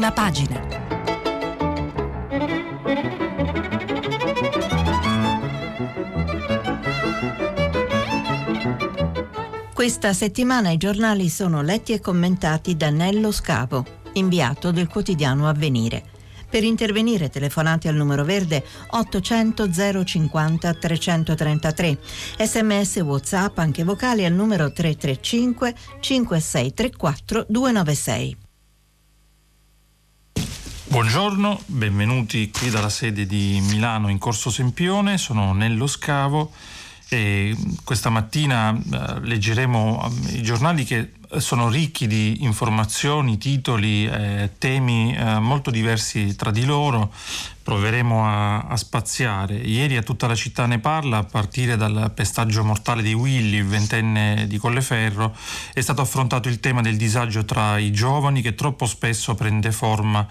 prima pagina. Questa settimana i giornali sono letti e commentati da Nello Scavo, inviato del quotidiano Avvenire. Per intervenire telefonate al numero verde 800 050 333. Sms WhatsApp anche vocali al numero 335 5634 296. Buongiorno, benvenuti qui dalla sede di Milano in Corso Sempione, sono Nello Scavo e questa mattina eh, leggeremo eh, i giornali che sono ricchi di informazioni, titoli, eh, temi eh, molto diversi tra di loro. Proveremo a, a, spaziare. Ieri a tutta la città ne parla, a partire dal pestaggio mortale di Willy, il ventenne di Colleferro, è stato affrontato il tema del disagio tra i giovani che troppo spesso prende forma,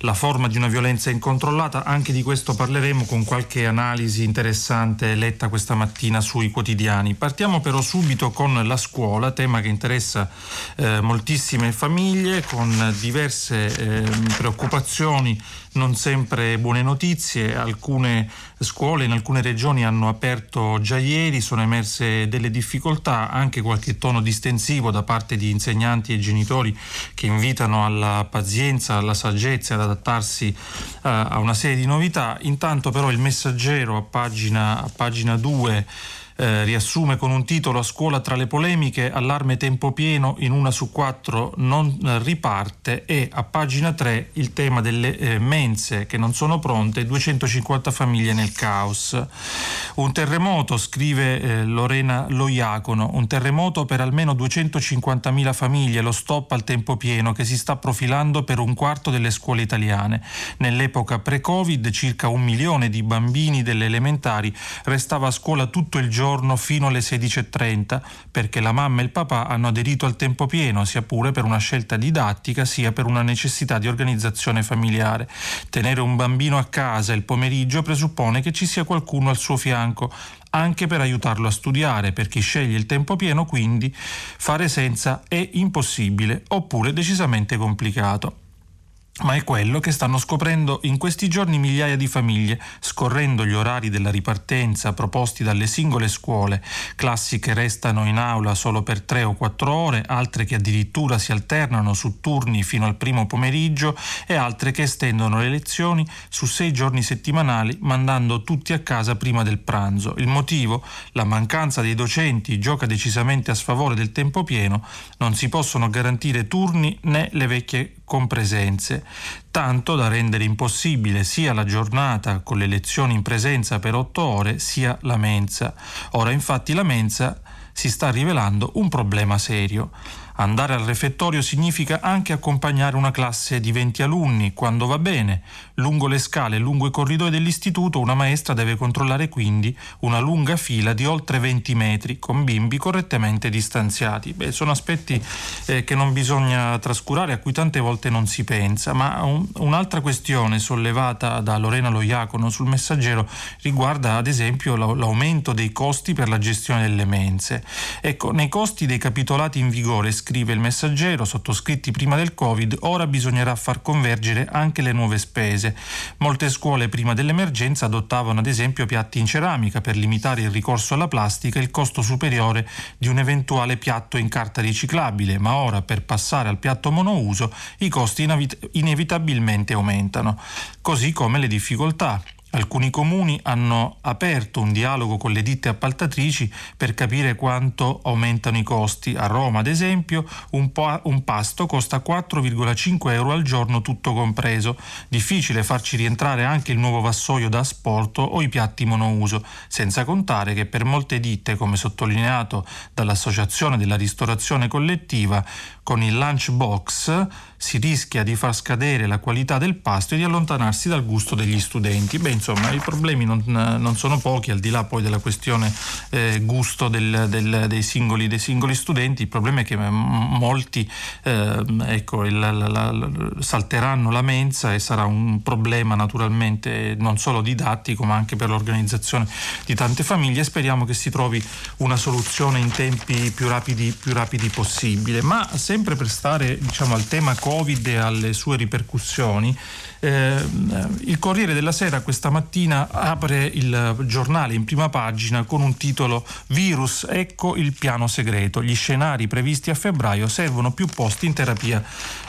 la forma di una violenza incontrollata. Anche di questo parleremo con qualche analisi interessante letta questa mattina sui quotidiani. Partiamo però subito con la scuola, tema che interessa eh, moltissime famiglie con diverse eh, preoccupazioni, non sempre buone notizie. Alcune scuole in alcune regioni hanno aperto già ieri, sono emerse delle difficoltà, anche qualche tono distensivo da parte di insegnanti e genitori che invitano alla pazienza, alla saggezza, ad adattarsi eh, a una serie di novità. Intanto però il messaggero a pagina, a pagina 2 eh, riassume con un titolo A scuola tra le polemiche, allarme tempo pieno, in una su quattro non riparte e a pagina 3 il tema delle eh, mense che non sono pronte, 250 famiglie nel caos. Un terremoto, scrive eh, Lorena Loiacono, un terremoto per almeno 250.000 famiglie, lo stop al tempo pieno che si sta profilando per un quarto delle scuole italiane. Nell'epoca pre-Covid circa un milione di bambini delle elementari restava a scuola tutto il giorno giorno fino alle 16.30 perché la mamma e il papà hanno aderito al tempo pieno, sia pure per una scelta didattica sia per una necessità di organizzazione familiare. Tenere un bambino a casa il pomeriggio presuppone che ci sia qualcuno al suo fianco, anche per aiutarlo a studiare. Per chi sceglie il tempo pieno, quindi, fare senza è impossibile oppure decisamente complicato ma è quello che stanno scoprendo in questi giorni migliaia di famiglie, scorrendo gli orari della ripartenza proposti dalle singole scuole, classi che restano in aula solo per tre o quattro ore, altre che addirittura si alternano su turni fino al primo pomeriggio e altre che estendono le lezioni su sei giorni settimanali, mandando tutti a casa prima del pranzo. Il motivo? La mancanza dei docenti gioca decisamente a sfavore del tempo pieno, non si possono garantire turni né le vecchie compresenze, tanto da rendere impossibile sia la giornata con le lezioni in presenza per otto ore, sia la mensa. Ora infatti la mensa si sta rivelando un problema serio. Andare al refettorio significa anche accompagnare una classe di 20 alunni, quando va bene. Lungo le scale e lungo i corridoi dell'istituto una maestra deve controllare quindi una lunga fila di oltre 20 metri con bimbi correttamente distanziati. Beh, sono aspetti eh, che non bisogna trascurare, a cui tante volte non si pensa, ma un, un'altra questione sollevata da Lorena Loiacono sul messaggero riguarda ad esempio l'aumento dei costi per la gestione delle mense. Ecco, nei costi dei capitolati in vigore scrive il messaggero, sottoscritti prima del Covid, ora bisognerà far convergere anche le nuove spese. Molte scuole prima dell'emergenza adottavano ad esempio piatti in ceramica per limitare il ricorso alla plastica e il costo superiore di un eventuale piatto in carta riciclabile, ma ora per passare al piatto monouso i costi inevitabilmente aumentano, così come le difficoltà. Alcuni comuni hanno aperto un dialogo con le ditte appaltatrici per capire quanto aumentano i costi. A Roma, ad esempio, un, po- un, pasto costa 4,5 euro al giorno tutto compreso. Difficile farci rientrare anche il nuovo vassoio da asporto o i piatti monouso, senza contare che per molte ditte, come sottolineato dall'Associazione della ristorazione collettiva, con il lunchbox si rischia di far scadere la qualità del pasto e di allontanarsi dal gusto degli studenti. Beh, insomma, i problemi non, non sono pochi, al di là poi della questione eh, gusto del, del, dei, singoli, dei, singoli, studenti, il problema è che molti eh, ecco, il, la, la, salteranno la mensa e sarà un problema naturalmente non solo didattico ma anche per l'organizzazione di tante famiglie. Speriamo che si trovi una soluzione in tempi più rapidi, più rapidi possibile. Ma se sempre per stare diciamo, al tema Covid e alle sue ripercussioni, eh, il Corriere della Sera questa mattina apre il giornale in prima pagina con un titolo Virus, ecco il piano segreto. Gli scenari previsti a febbraio servono più posti in terapia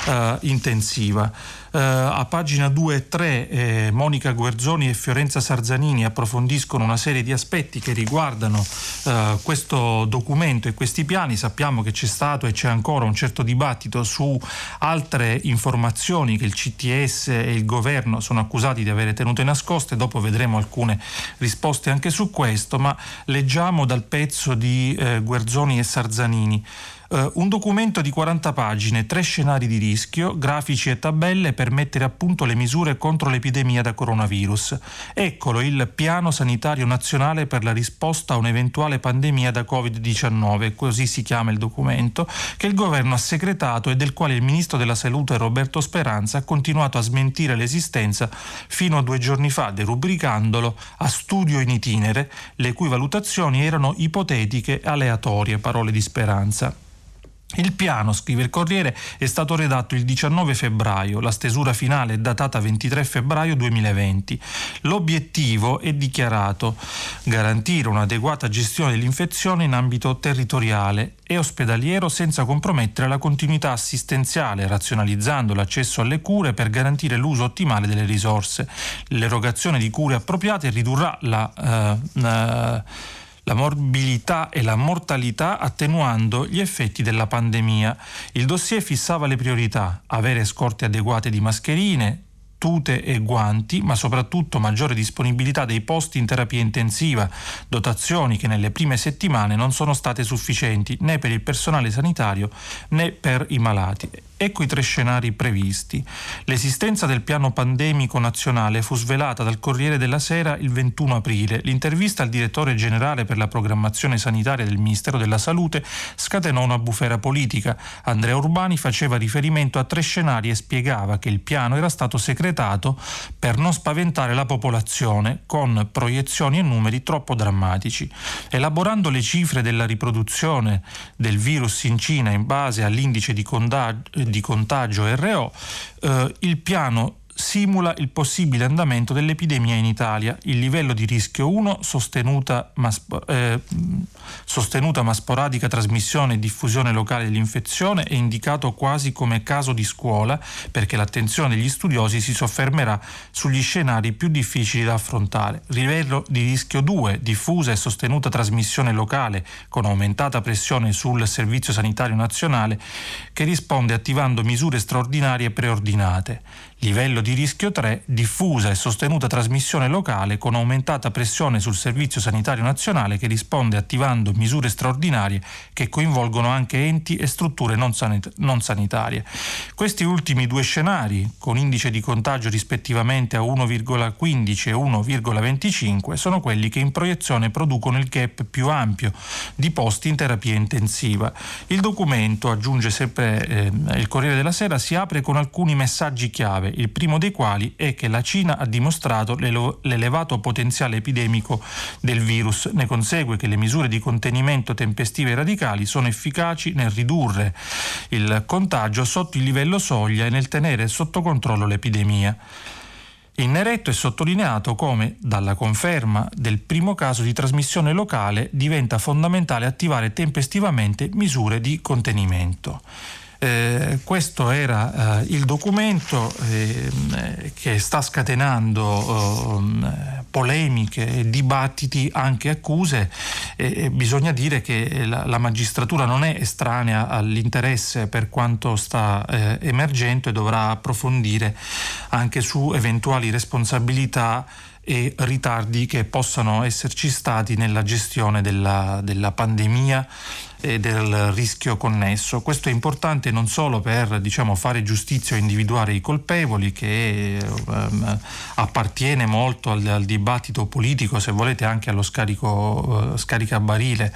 eh, intensiva. Uh, a pagina 2 e 3 eh, Monica Guerzoni e Fiorenza Sarzanini approfondiscono una serie di aspetti che riguardano uh, questo documento e questi piani. Sappiamo che c'è stato e c'è ancora un certo dibattito su altre informazioni che il CTS e il governo sono accusati di avere tenute nascoste. Dopo vedremo alcune risposte anche su questo, ma leggiamo dal pezzo di eh, Guerzoni e Sarzanini. Uh, un documento di 40 pagine, tre scenari di rischio, grafici e tabelle per mettere a punto le misure contro l'epidemia da coronavirus. Eccolo il Piano Sanitario Nazionale per la risposta a un'eventuale pandemia da Covid-19, così si chiama il documento, che il governo ha segretato e del quale il ministro della Salute Roberto Speranza ha continuato a smentire l'esistenza fino a due giorni fa, derubricandolo a studio in itinere, le cui valutazioni erano ipotetiche e aleatorie, parole di Speranza. Il piano, scrive il Corriere, è stato redatto il 19 febbraio, la stesura finale è datata 23 febbraio 2020. L'obiettivo è dichiarato garantire un'adeguata gestione dell'infezione in ambito territoriale e ospedaliero senza compromettere la continuità assistenziale, razionalizzando l'accesso alle cure per garantire l'uso ottimale delle risorse. L'erogazione di cure appropriate ridurrà la... Uh, uh, la morbilità e la mortalità attenuando gli effetti della pandemia. Il dossier fissava le priorità, avere scorte adeguate di mascherine, tute e guanti, ma soprattutto maggiore disponibilità dei posti in terapia intensiva, dotazioni che nelle prime settimane non sono state sufficienti né per il personale sanitario né per i malati. Ecco i tre scenari previsti. L'esistenza del piano pandemico nazionale fu svelata dal Corriere della Sera il 21 aprile. L'intervista al direttore generale per la programmazione sanitaria del Ministero della Salute scatenò una bufera politica. Andrea Urbani faceva riferimento a tre scenari e spiegava che il piano era stato segretato per non spaventare la popolazione con proiezioni e numeri troppo drammatici. Elaborando le cifre della riproduzione del virus in Cina in base all'indice di contagio di contagio RO, eh, il piano simula il possibile andamento dell'epidemia in Italia. Il livello di rischio 1, sostenuta ma, eh, sostenuta ma sporadica trasmissione e diffusione locale dell'infezione, è indicato quasi come caso di scuola perché l'attenzione degli studiosi si soffermerà sugli scenari più difficili da affrontare. Livello di rischio 2, diffusa e sostenuta trasmissione locale con aumentata pressione sul Servizio Sanitario Nazionale che risponde attivando misure straordinarie preordinate. Livello di rischio 3, diffusa e sostenuta trasmissione locale con aumentata pressione sul Servizio Sanitario Nazionale che risponde attivando misure straordinarie che coinvolgono anche enti e strutture non, sanit- non sanitarie. Questi ultimi due scenari, con indice di contagio rispettivamente a 1,15 e 1,25, sono quelli che in proiezione producono il gap più ampio di posti in terapia intensiva. Il documento, aggiunge sempre eh, il Corriere della Sera, si apre con alcuni messaggi chiave il primo dei quali è che la Cina ha dimostrato l'elevato potenziale epidemico del virus. Ne consegue che le misure di contenimento tempestive e radicali sono efficaci nel ridurre il contagio sotto il livello soglia e nel tenere sotto controllo l'epidemia. In neretto è sottolineato come, dalla conferma del primo caso di trasmissione locale, diventa fondamentale attivare tempestivamente misure di contenimento. Eh, questo era eh, il documento eh, che sta scatenando eh, polemiche dibattiti, anche accuse. bisogna dire che la, la, magistratura non è estranea all'interesse per quanto sta eh, emergendo e dovrà approfondire anche su eventuali responsabilità e ritardi che possano esserci stati nella gestione della, della pandemia e del rischio connesso. Questo è importante non solo per diciamo, fare giustizia o individuare i colpevoli, che um, appartiene molto al, al, dibattito politico, se volete anche allo scarico, uh, scaricabarile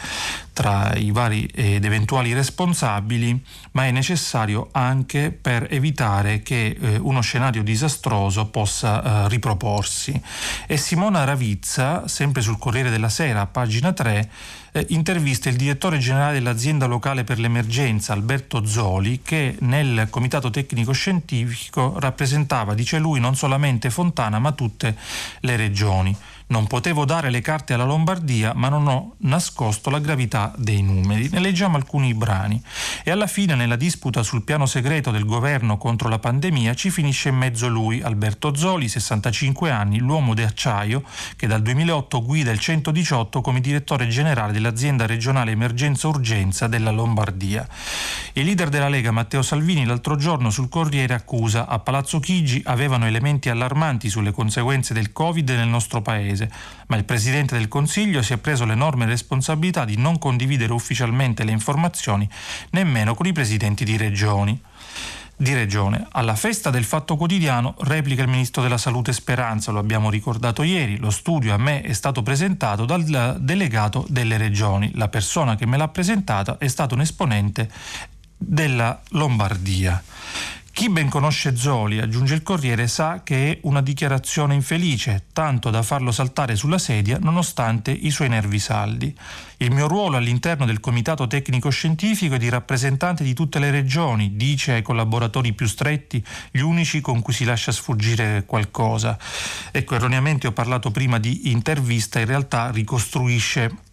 tra i vari ed eventuali responsabili, ma è necessario anche per evitare che eh, uno scenario disastroso possa eh, riproporsi. E Simona Ravizza, sempre sul Corriere della Sera, pagina 3, eh, intervista il direttore generale dell'azienda locale per l'emergenza Alberto Zoli che nel comitato tecnico scientifico rappresentava, dice lui, non solamente Fontana ma tutte le regioni. Non potevo dare le carte alla Lombardia, ma non ho nascosto la gravità dei numeri. Ne leggiamo alcuni brani. E alla fine, nella disputa sul piano segreto del governo contro la pandemia, ci finisce in mezzo lui, Alberto Zoli, 65 anni, l'uomo d'acciaio, che dal 2008 guida il 118 come direttore generale dell'azienda regionale emergenza urgenza della Lombardia. Il leader della Lega, Matteo Salvini, l'altro giorno sul Corriere accusa a Palazzo Chigi avevano elementi allarmanti sulle conseguenze del Covid nel nostro paese paese, ma il Presidente del Consiglio si è preso l'enorme responsabilità di non condividere ufficialmente le informazioni nemmeno con i presidenti di regioni di regione. Alla festa del Fatto Quotidiano replica il Ministro della Salute Speranza, lo abbiamo ricordato ieri, lo studio a me è stato presentato dal delegato delle regioni, la persona che me l'ha presentata è stato un esponente della Lombardia. Chi ben conosce Zoli, aggiunge il Corriere, sa che è una dichiarazione infelice, tanto da farlo saltare sulla sedia nonostante i suoi nervi saldi. Il mio ruolo all'interno del Comitato Tecnico Scientifico è di rappresentante di tutte le regioni, dice ai collaboratori più stretti, gli unici con cui si lascia sfuggire qualcosa. Ecco, erroneamente ho parlato prima di intervista, in realtà ricostruisce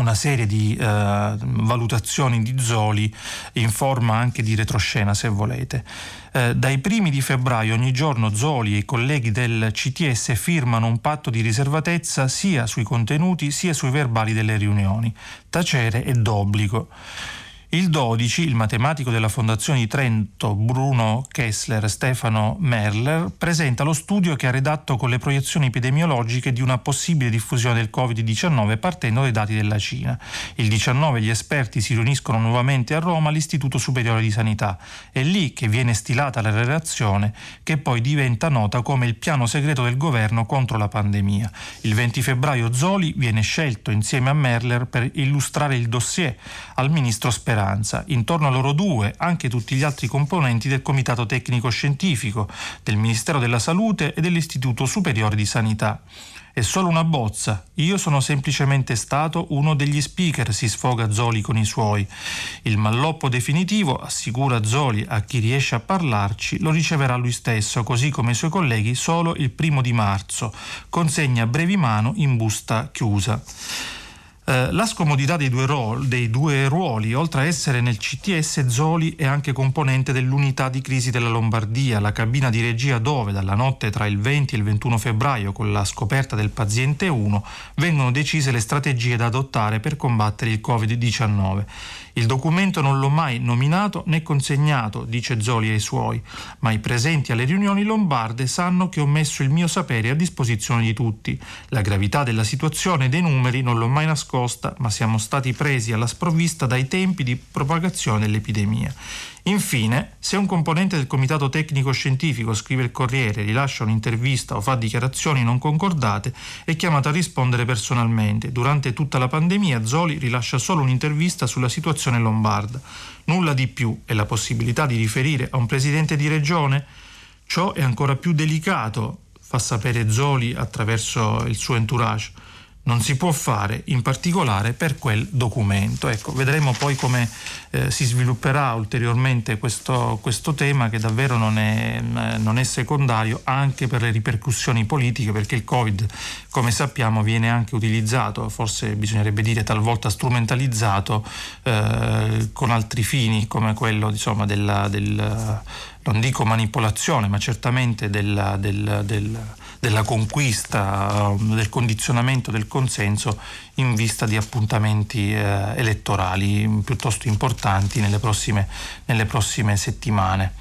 una serie di eh, valutazioni di Zoli in forma anche di retroscena se volete. Eh, dai primi di febbraio ogni giorno Zoli e i colleghi del CTS firmano un patto di riservatezza sia sui contenuti sia sui verbali delle riunioni. Tacere è d'obbligo. Il 12, il matematico della Fondazione di Trento Bruno Kessler Stefano Merler presenta lo studio che ha redatto con le proiezioni epidemiologiche di una possibile diffusione del Covid-19 partendo dai dati della Cina. Il 19 gli esperti si riuniscono nuovamente a Roma all'Istituto Superiore di Sanità. È lì che viene stilata la relazione che poi diventa nota come il piano segreto del governo contro la pandemia. Il 20 febbraio Zoli viene scelto insieme a Merler per illustrare il dossier al ministro Speranza Speranza, intorno a loro due anche tutti gli altri componenti del Comitato Tecnico Scientifico, del Ministero della Salute e dell'Istituto Superiore di Sanità. È solo una bozza, io sono semplicemente stato uno degli speaker, si sfoga Zoli con i suoi. Il malloppo definitivo, assicura Zoli a chi riesce a parlarci, lo riceverà lui stesso, così come i suoi colleghi, solo il primo di marzo. Consegna a brevi mano in busta chiusa. Eh, la scomodità dei due, ruoli, dei due, ruoli, oltre a essere nel CTS, Zoli è anche componente dell'unità di crisi della Lombardia, la cabina di regia dove dalla notte tra il 20 e il 21 febbraio, con la scoperta del paziente 1, vengono decise le strategie da adottare per combattere il Covid-19. Il documento non l'ho mai nominato né consegnato, dice Zoli ai suoi, ma i presenti alle riunioni lombarde sanno che ho messo il mio sapere a disposizione di tutti. La gravità della situazione e dei numeri non l'ho mai nascosta, ma siamo stati presi alla sprovvista dai tempi di propagazione dell'epidemia. Infine, se un componente del comitato tecnico scientifico scrive il Corriere, rilascia un'intervista o fa dichiarazioni non concordate, è chiamato a rispondere personalmente. Durante tutta la pandemia Zoli rilascia solo un'intervista sulla situazione lombarda. Nulla di più e la possibilità di riferire a un presidente di regione? Ciò è ancora più delicato, fa sapere Zoli attraverso il suo entourage non si può fare, in particolare per quel documento. Ecco, vedremo poi come eh, si svilupperà ulteriormente questo, questo tema che davvero non è, eh, non è, secondario anche per le ripercussioni politiche, perché il Covid, come sappiamo, viene anche utilizzato, forse bisognerebbe dire talvolta strumentalizzato eh, con altri fini come quello insomma, della, del, non dico manipolazione, ma certamente della, del, del della conquista, um, del condizionamento del consenso in vista di appuntamenti eh, elettorali piuttosto importanti nelle prossime, nelle prossime settimane.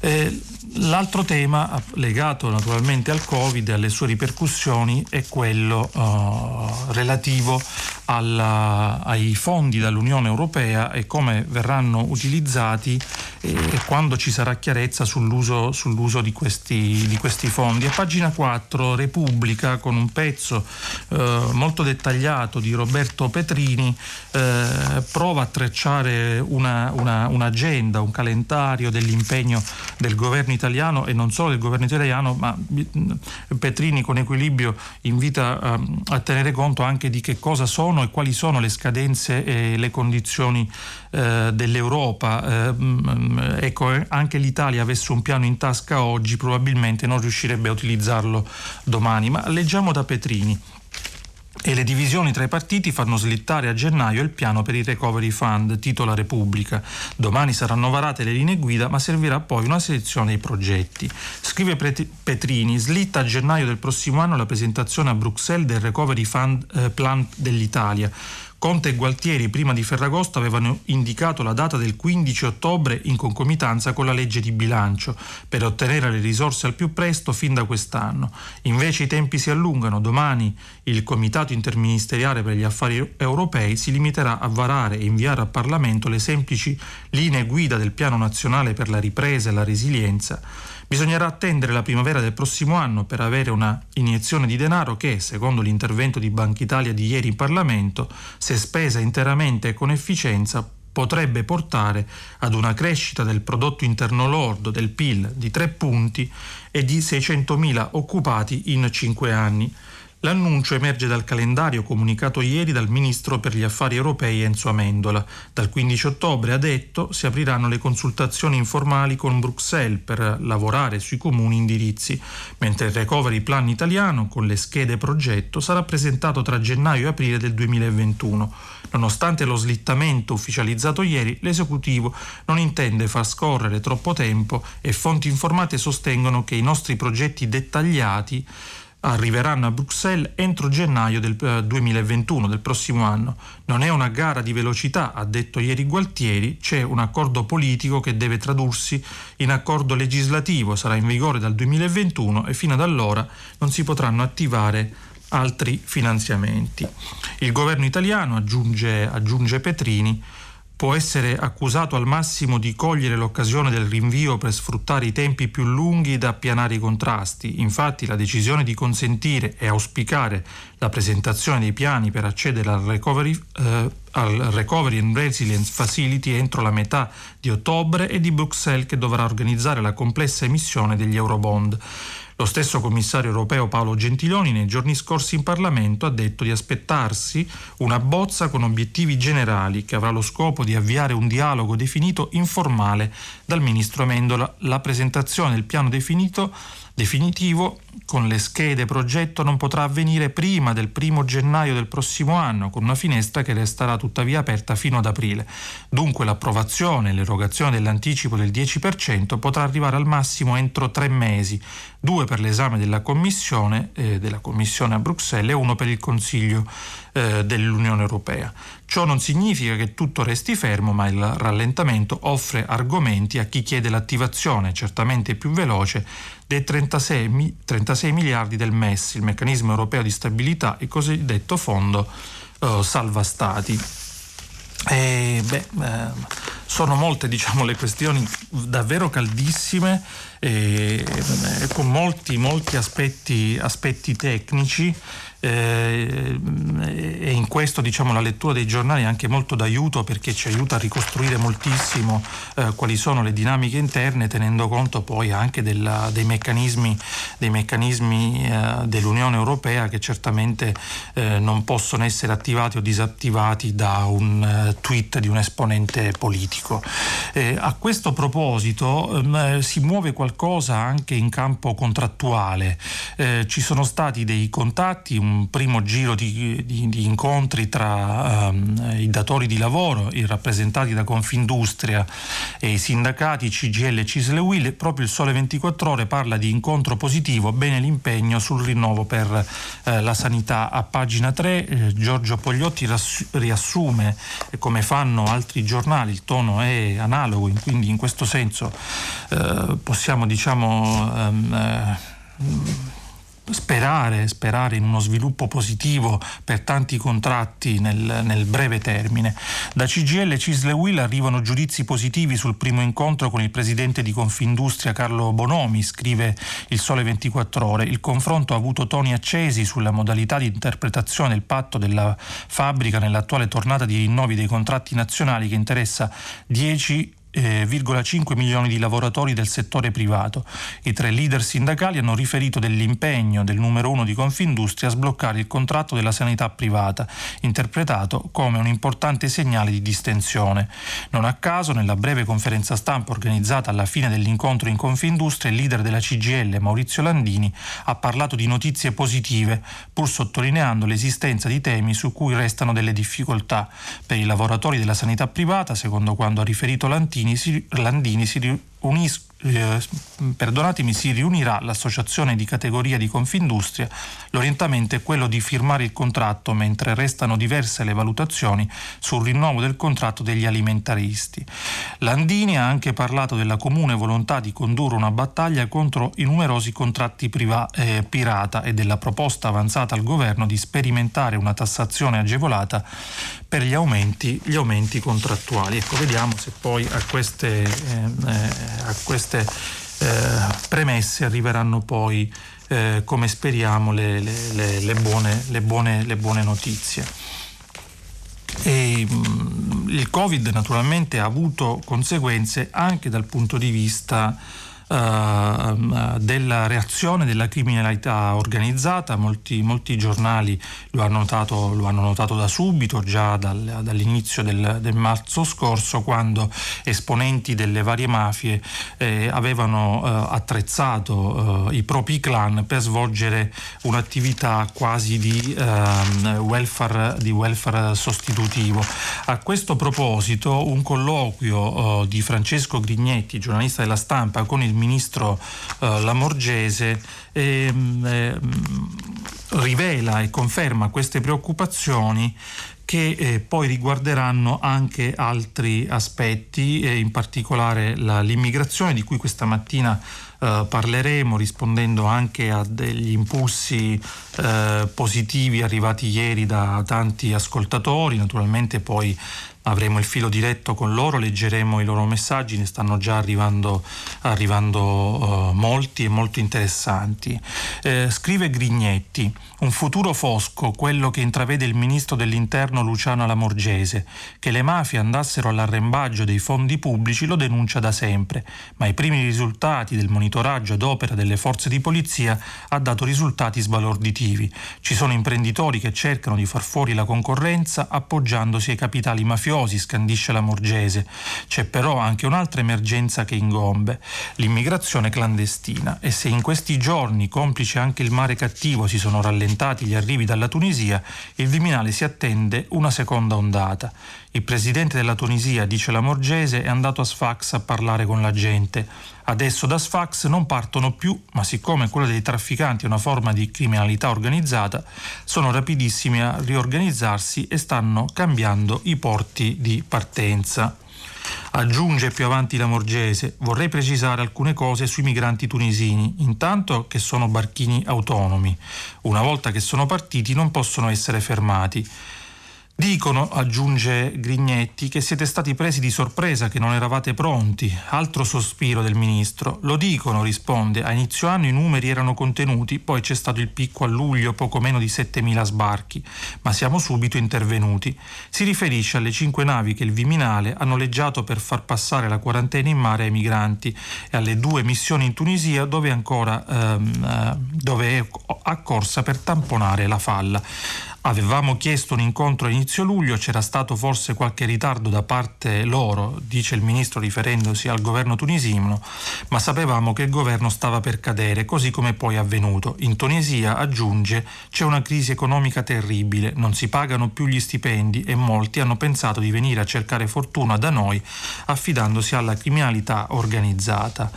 Eh, l'altro tema legato naturalmente al Covid e alle sue ripercussioni è quello eh, relativo alla, ai fondi dall'Unione Europea e come verranno utilizzati e, e quando ci sarà chiarezza sull'uso, sull'uso di, questi, di, questi, fondi. A pagina 4 Repubblica con un pezzo eh, molto dettagliato di Roberto Petrini eh, prova a tracciare una, una, un'agenda, un calendario dell'impegno del governo italiano e non solo del governo italiano, ma Petrini con equilibrio invita a, a tenere conto anche di che cosa sono e quali sono le scadenze e le condizioni eh, dell'Europa. Eh, mm, ecco, anche l'Italia avesse un piano in tasca oggi probabilmente non riuscirebbe a utilizzarlo domani, ma leggiamo da Petrini e le divisioni tra i partiti fanno slittare a gennaio il piano per il Recovery Fund, titola Repubblica. Domani saranno varate le linee guida, ma servirà poi una selezione dei progetti. Scrive Petrini, slitta a gennaio del prossimo anno la presentazione a Bruxelles del Recovery Fund eh, Plan dell'Italia Conte e Gualtieri prima di Ferragosto avevano indicato la data del 15 ottobre in concomitanza con la legge di bilancio per ottenere le risorse al più presto fin da quest'anno. Invece i tempi si allungano. Domani il Comitato interministeriale per gli affari europei si limiterà a varare e inviare al Parlamento le semplici linee guida del Piano nazionale per la ripresa e la resilienza Bisognerà attendere la primavera del prossimo anno per avere una iniezione di denaro che, secondo l'intervento di Banca Italia di ieri in Parlamento, se spesa interamente e con efficienza, potrebbe portare ad una crescita del prodotto interno lordo del PIL di 3 punti e di 600.000 occupati in 5 anni. L'annuncio emerge dal calendario comunicato ieri dal ministro per gli affari europei Enzo Amendola. Dal 15 ottobre, ha detto, si apriranno le consultazioni informali con Bruxelles per lavorare sui comuni indirizzi, mentre il recovery plan italiano, con le schede progetto, sarà presentato tra gennaio e aprile del 2021. Nonostante lo slittamento ufficializzato ieri, l'esecutivo non intende far scorrere troppo tempo e fonti informate sostengono che i nostri progetti dettagliati arriveranno a Bruxelles entro gennaio del 2021, eh, del prossimo anno. Non è una gara di velocità, ha detto ieri Gualtieri, c'è un accordo politico che deve tradursi in accordo legislativo, sarà in vigore dal 2021 e fino ad allora non si potranno attivare altri finanziamenti. Il governo italiano, aggiunge, aggiunge Petrini, può essere accusato al massimo di cogliere l'occasione del rinvio per sfruttare i tempi più lunghi ed appianare i contrasti. Infatti la decisione di consentire e auspicare la presentazione dei piani per accedere al recovery, eh, al recovery and Resilience Facility entro la metà di ottobre è di Bruxelles che dovrà organizzare la complessa emissione degli Eurobond. Lo stesso commissario europeo Paolo Gentiloni nei giorni scorsi in Parlamento ha detto di aspettarsi una bozza con obiettivi generali che avrà lo scopo di avviare un dialogo definito informale dal ministro Amendola. La presentazione del piano definito definitivo con le schede progetto non potrà avvenire prima del primo gennaio del prossimo anno, con una finestra che resterà tuttavia aperta fino ad aprile. Dunque l'approvazione e l'erogazione dell'anticipo del 10% potrà arrivare al massimo entro tre mesi, due per l'esame della Commissione, eh, della Commissione a Bruxelles e uno per il Consiglio eh, dell'Unione Europea. Ciò non significa che tutto resti fermo, ma il rallentamento offre argomenti a chi chiede l'attivazione certamente più veloce dei 36, 36 miliardi del MES, il meccanismo europeo di stabilità, il cosiddetto fondo eh, salva stati. E, beh, eh, sono molte diciamo, le questioni davvero caldissime e, e con molti, molti aspetti, aspetti tecnici eh, e in questo diciamo, la lettura dei giornali è anche molto d'aiuto perché ci aiuta a ricostruire moltissimo eh, quali sono le dinamiche interne tenendo conto poi anche della, dei meccanismi, dei meccanismi eh, dell'Unione Europea che certamente eh, non possono essere attivati o disattivati da un eh, tweet di un esponente politico. Eh, a questo proposito ehm, si muove qualcosa anche in campo contrattuale. ci sono stati dei contatti, un primo giro di, di, di incontri tra um, i datori di lavoro, i rappresentati da Confindustria e i sindacati CGL e Cisle Will, proprio il Sole 24 Ore parla di incontro positivo, bene l'impegno sul rinnovo per eh, la sanità. A pagina 3 eh, Giorgio Pogliotti riassume eh, come fanno altri giornali, il tono è analogo, quindi in questo senso eh, possiamo diciamo um, sperare, sperare, in uno sviluppo positivo per tanti contratti nel, nel breve termine. Da CGL e Cisle Will arrivano giudizi positivi sul primo incontro con il presidente di Confindustria Carlo Bonomi, scrive il Sole 24 Ore. Il confronto ha avuto toni accesi sulla modalità di interpretazione del patto della fabbrica nell'attuale tornata di rinnovi dei contratti nazionali che interessa 10 2,5 milioni di lavoratori del settore privato. I tre leader sindacali hanno riferito dell'impegno del numero uno di Confindustria a sbloccare il contratto della sanità privata, interpretato come un importante segnale di distensione. Non a caso, nella breve conferenza stampa organizzata alla fine dell'incontro in Confindustria, il leader della CGL, Maurizio Landini, ha parlato di notizie positive, pur sottolineando l'esistenza di temi su cui restano delle difficoltà. Per i lavoratori della sanità privata, secondo quanto ha riferito Landini, Landini si unis, eh, perdonatemi, si riunirà l'associazione di categoria di Confindustria, l'orientamento è quello di firmare il contratto mentre restano diverse le valutazioni sul rinnovo del contratto degli alimentaristi. Landini ha anche parlato della comune volontà di condurre una battaglia contro i numerosi contratti priva- eh, pirata e della proposta avanzata al governo di sperimentare una tassazione agevolata per gli aumenti, gli aumenti contrattuali. Ecco, vediamo se poi a queste, eh, eh a queste eh, premesse arriveranno poi, eh, come speriamo, le, le, le, buone, buone, le, buone, notizie. E, mh, mm, il Covid naturalmente ha avuto conseguenze anche dal punto di vista della reazione della criminalità organizzata. Molti, molti giornali lo hanno, notato, lo hanno, notato, da subito, già dal, dall'inizio del, del, marzo scorso, quando esponenti delle varie mafie eh, avevano uh, attrezzato uh, i propri clan per svolgere un'attività quasi di, ehm, welfare, di welfare sostitutivo. A questo proposito un colloquio di Francesco Grignetti, giornalista della stampa, con il ministro eh, Lamorgese eh, eh, rivela e conferma queste preoccupazioni che eh, poi riguarderanno anche altri aspetti, eh, in particolare la, l'immigrazione di cui questa mattina eh, parleremo rispondendo anche a degli impulsi eh, positivi arrivati ieri da tanti ascoltatori, naturalmente poi avremo il filo diretto con loro, leggeremo i loro messaggi, ne stanno già arrivando, arrivando uh, molti e molto interessanti. Eh, scrive Grignetti, un futuro fosco, quello che intravede il ministro dell'interno Luciano Lamorgese, che le mafie andassero all'arrembaggio dei fondi pubblici lo denuncia da sempre, ma i primi risultati del monitoraggio ad opera delle forze di polizia ha dato risultati sbalorditivi. Ci sono imprenditori che cercano di far fuori la concorrenza appoggiandosi ai capitali mafiosi mafiosi, scandisce la Morgese. C'è però anche un'altra emergenza che ingombe, l'immigrazione clandestina e se in questi giorni, complice anche il mare cattivo, si sono rallentati gli arrivi dalla Tunisia, il Viminale si attende una seconda ondata. Il presidente della Tunisia, dice la Morgese, è andato a Sfax a parlare con la gente. Adesso da Sfax non partono più, ma siccome quella dei trafficanti è una forma di criminalità organizzata, sono rapidissimi a riorganizzarsi e stanno cambiando i porti di partenza. Aggiunge più avanti la Morgese, vorrei precisare alcune cose sui migranti tunisini, intanto che sono barchini autonomi. Una volta che sono partiti non possono essere fermati. Dicono, aggiunge Grignetti, che siete stati presi di sorpresa, che non eravate pronti. Altro sospiro del ministro. Lo dicono, risponde. A inizio anno i numeri erano contenuti, poi c'è stato il picco a luglio, poco meno di 7.000 sbarchi, ma siamo subito intervenuti. Si riferisce alle cinque navi che il Viminale ha noleggiato per far passare la quarantena in mare ai migranti e alle due missioni in Tunisia dove, ancora, ehm, eh, dove è accorsa per tamponare la falla. Avevamo chiesto un incontro a inizio luglio, c'era stato forse qualche ritardo da parte loro, dice il ministro riferendosi al governo tunisino, ma sapevamo che il governo stava per cadere, così come poi è avvenuto. In Tunisia, aggiunge, c'è una crisi economica terribile, non si pagano più gli stipendi e molti hanno pensato di venire a cercare fortuna da noi affidandosi alla criminalità organizzata.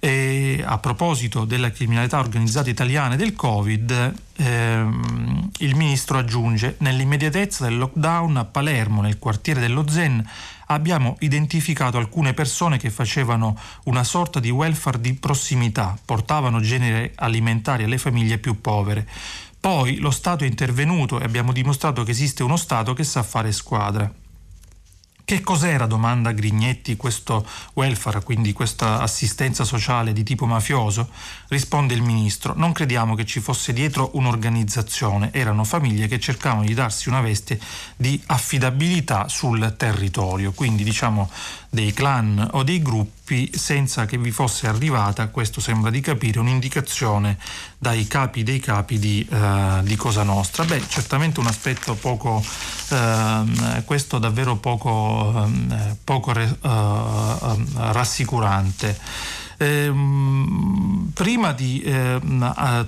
E a proposito della criminalità organizzata italiana e del Covid, ehm, il ministro aggiunge: Nell'immediatezza del lockdown a Palermo, nel quartiere dello Zen, abbiamo identificato alcune persone che facevano una sorta di welfare di prossimità, portavano generi alimentari alle famiglie più povere. Poi lo Stato è intervenuto e abbiamo dimostrato che esiste uno Stato che sa fare squadra. Che cos'era, domanda Grignetti, questo welfare, quindi questa assistenza sociale di tipo mafioso? Risponde il ministro, non crediamo che ci fosse dietro un'organizzazione, erano famiglie che cercavano di darsi una veste di affidabilità sul territorio, quindi diciamo dei clan o dei gruppi senza che vi fosse arrivata, questo sembra di capire, un'indicazione dai capi dei capi di, uh, di Cosa Nostra. Beh, certamente un aspetto poco, uh, questo davvero poco, uh, poco rassicurante. Eh, prima di eh,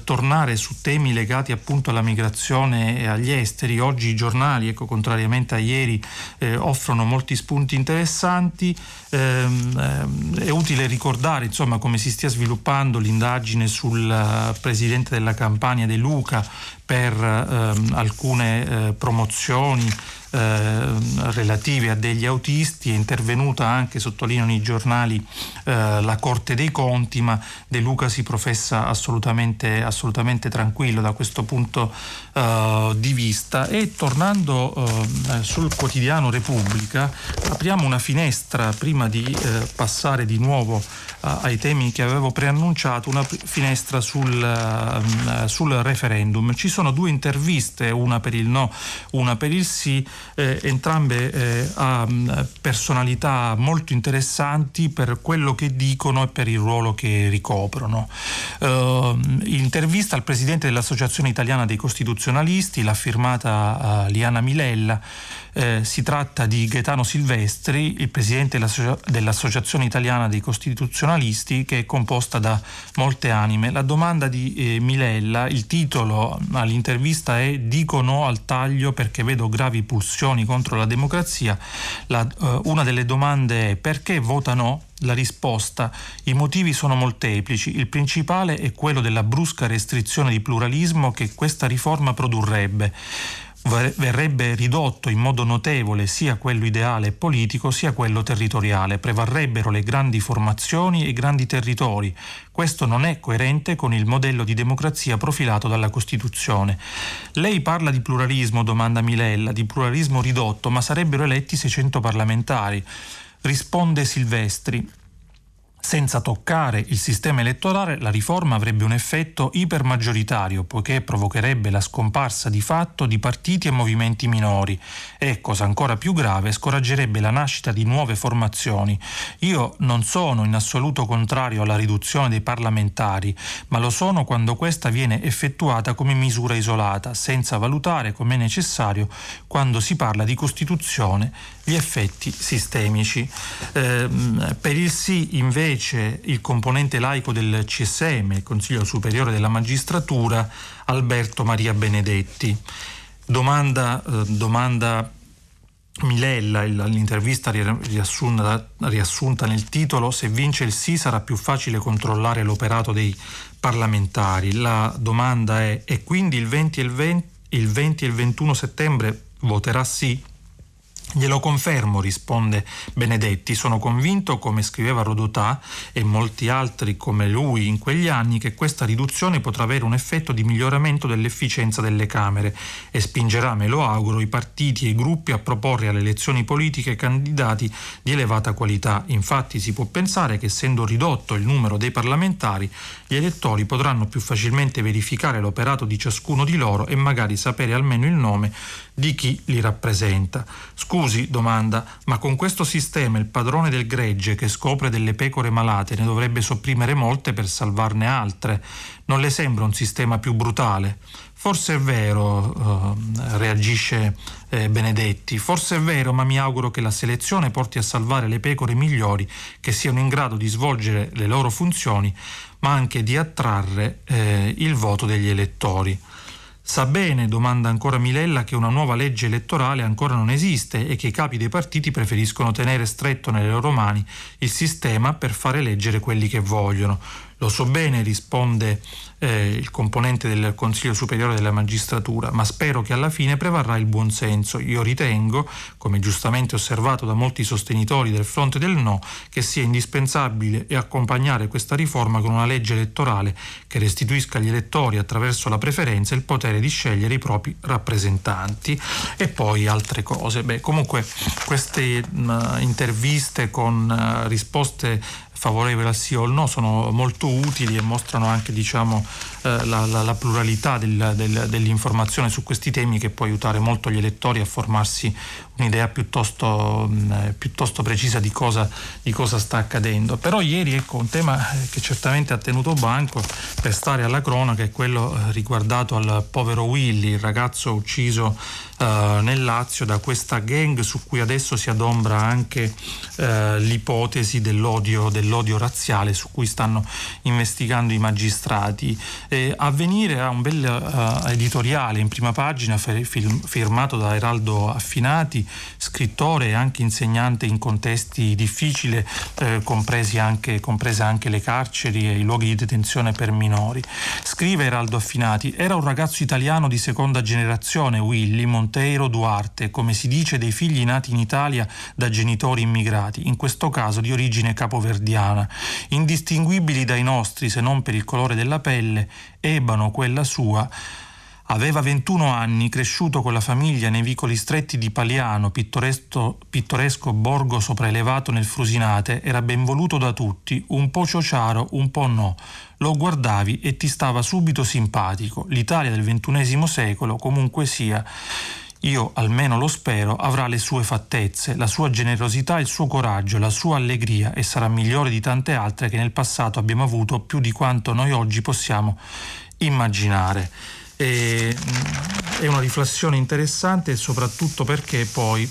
tornare su temi legati appunto alla migrazione e agli esteri, oggi i giornali, ecco, contrariamente a ieri, eh, offrono molti spunti interessanti. Ehm, è utile ricordare insomma, come si stia sviluppando l'indagine sul eh, presidente della campagna De Luca per ehm, alcune eh, promozioni eh, relative a degli autisti, è intervenuta anche, sottolineano i giornali, eh, la Corte dei Conti, ma De Luca si professa assolutamente, assolutamente tranquillo da questo punto eh, di vista. E tornando eh, sul quotidiano Repubblica, apriamo una finestra prima di eh, passare di nuovo ai temi che avevo preannunciato, una finestra sul, sul referendum. Ci sono due interviste, una per il no, una per il sì, eh, entrambe eh, a mm, personalità molto interessanti per quello che dicono e per il ruolo che ricoprono. Uh, intervista al presidente dell'Associazione Italiana dei Costituzionalisti, l'ha firmata uh, Liana Milella. Eh, si tratta di Gaetano Silvestri, il presidente dell'Associazione Italiana dei Costituzionalisti, che è composta da molte anime. La domanda di eh, Milella, il titolo all'intervista è Dico no al taglio perché vedo gravi pulsioni contro la democrazia. La, eh, una delle domande è perché vota no? La risposta, i motivi sono molteplici, il principale è quello della brusca restrizione di pluralismo che questa riforma produrrebbe verrebbe ridotto in modo notevole sia quello ideale e politico sia quello territoriale, prevarrebbero le grandi formazioni e i grandi territori. Questo non è coerente con il modello di democrazia profilato dalla Costituzione. Lei parla di pluralismo, domanda Milella, di pluralismo ridotto, ma sarebbero eletti 600 parlamentari. Risponde Silvestri, senza toccare il sistema elettorale, la riforma avrebbe un effetto ipermaggioritario, poiché provocherebbe la scomparsa di fatto di partiti e movimenti minori e, cosa ancora più grave, scoraggerebbe la nascita di nuove formazioni. Io non sono in assoluto contrario alla riduzione dei parlamentari, ma lo sono quando questa viene effettuata come misura isolata, senza valutare come necessario quando si parla di Costituzione gli effetti sistemici. Eh, per il sì invece il componente laico del CSM, il Consiglio Superiore della Magistratura, Alberto Maria Benedetti. Domanda, eh, domanda Milella, l'intervista riassunta, nel titolo, se vince il sì sarà più facile controllare l'operato dei parlamentari. La domanda è, e quindi il 20 e il, 20, il, 20 e il 21 settembre voterà sì? Glielo confermo, risponde Benedetti. Sono convinto, come scriveva Rodotà e molti altri come lui in quegli anni, che questa riduzione potrà avere un effetto di miglioramento dell'efficienza delle Camere e spingerà, me lo auguro, i partiti e i gruppi a proporre alle elezioni politiche candidati di elevata qualità. Infatti si può pensare che essendo ridotto il numero dei parlamentari, gli elettori potranno più facilmente verificare l'operato di ciascuno di loro e magari sapere almeno il nome di chi li rappresenta. Scusi, domanda, ma con questo sistema il padrone del gregge che scopre delle pecore malate ne dovrebbe sopprimere molte per salvarne altre. Non le sembra un sistema più brutale? Forse è vero, eh, reagisce eh, Benedetti, forse è vero, ma mi auguro che la selezione porti a salvare le pecore migliori che siano in grado di svolgere le loro funzioni, ma anche di attrarre eh, il voto degli elettori. Sa bene, domanda ancora Milella, che una nuova legge elettorale ancora non esiste e che i capi dei partiti preferiscono tenere stretto nelle loro mani il sistema per fare eleggere quelli che vogliono. Lo so bene, risponde eh, il componente del Consiglio Superiore della Magistratura, ma spero che alla fine prevarrà il buonsenso. Io ritengo, come giustamente osservato da molti sostenitori del fronte del no, che sia indispensabile accompagnare questa riforma con una legge elettorale che restituisca agli elettori attraverso la preferenza il potere di scegliere i propri rappresentanti e poi altre cose. Beh, comunque queste uh, interviste con uh, risposte favorevole al sì o al no sono molto utili e mostrano anche diciamo, eh, la, la, la, pluralità del, del, dell'informazione su questi temi che può aiutare molto gli elettori a formarsi un'idea piuttosto, mh, eh, piuttosto precisa di cosa, di cosa, sta accadendo. Però ieri ecco, un tema eh, che certamente ha tenuto banco per stare alla cronaca è quello eh, riguardato al povero Willy, il ragazzo ucciso Uh, nel Lazio da questa gang su cui adesso si adombra anche uh, l'ipotesi dell'odio, dell'odio, razziale su cui stanno investigando i magistrati. Eh, Avvenire ha un bel uh, editoriale in prima pagina firmato da Eraldo Affinati, scrittore e anche insegnante in contesti difficili, eh, compresi anche, anche le carceri e i luoghi di detenzione per minori. Scrive Eraldo Affinati, era un ragazzo italiano di seconda generazione, Willy, Monteiro Duarte, come si dice dei figli nati in Italia da genitori immigrati, in questo caso di origine capoverdiana, indistinguibili dai nostri se non per il colore della pelle, ebano quella sua, Aveva 21 anni, cresciuto con la famiglia nei vicoli stretti di Paliano, pittoresco, borgo sopraelevato nel Frusinate, era ben voluto da tutti, un po' ciociaro, un po' no. Lo guardavi e ti stava subito simpatico. L'Italia del XXI secolo, comunque sia, io almeno lo spero, avrà le sue fattezze, la sua generosità, il suo coraggio, la sua allegria e sarà migliore di tante altre che nel passato abbiamo avuto più di quanto noi oggi possiamo immaginare. E, è una riflessione interessante soprattutto perché poi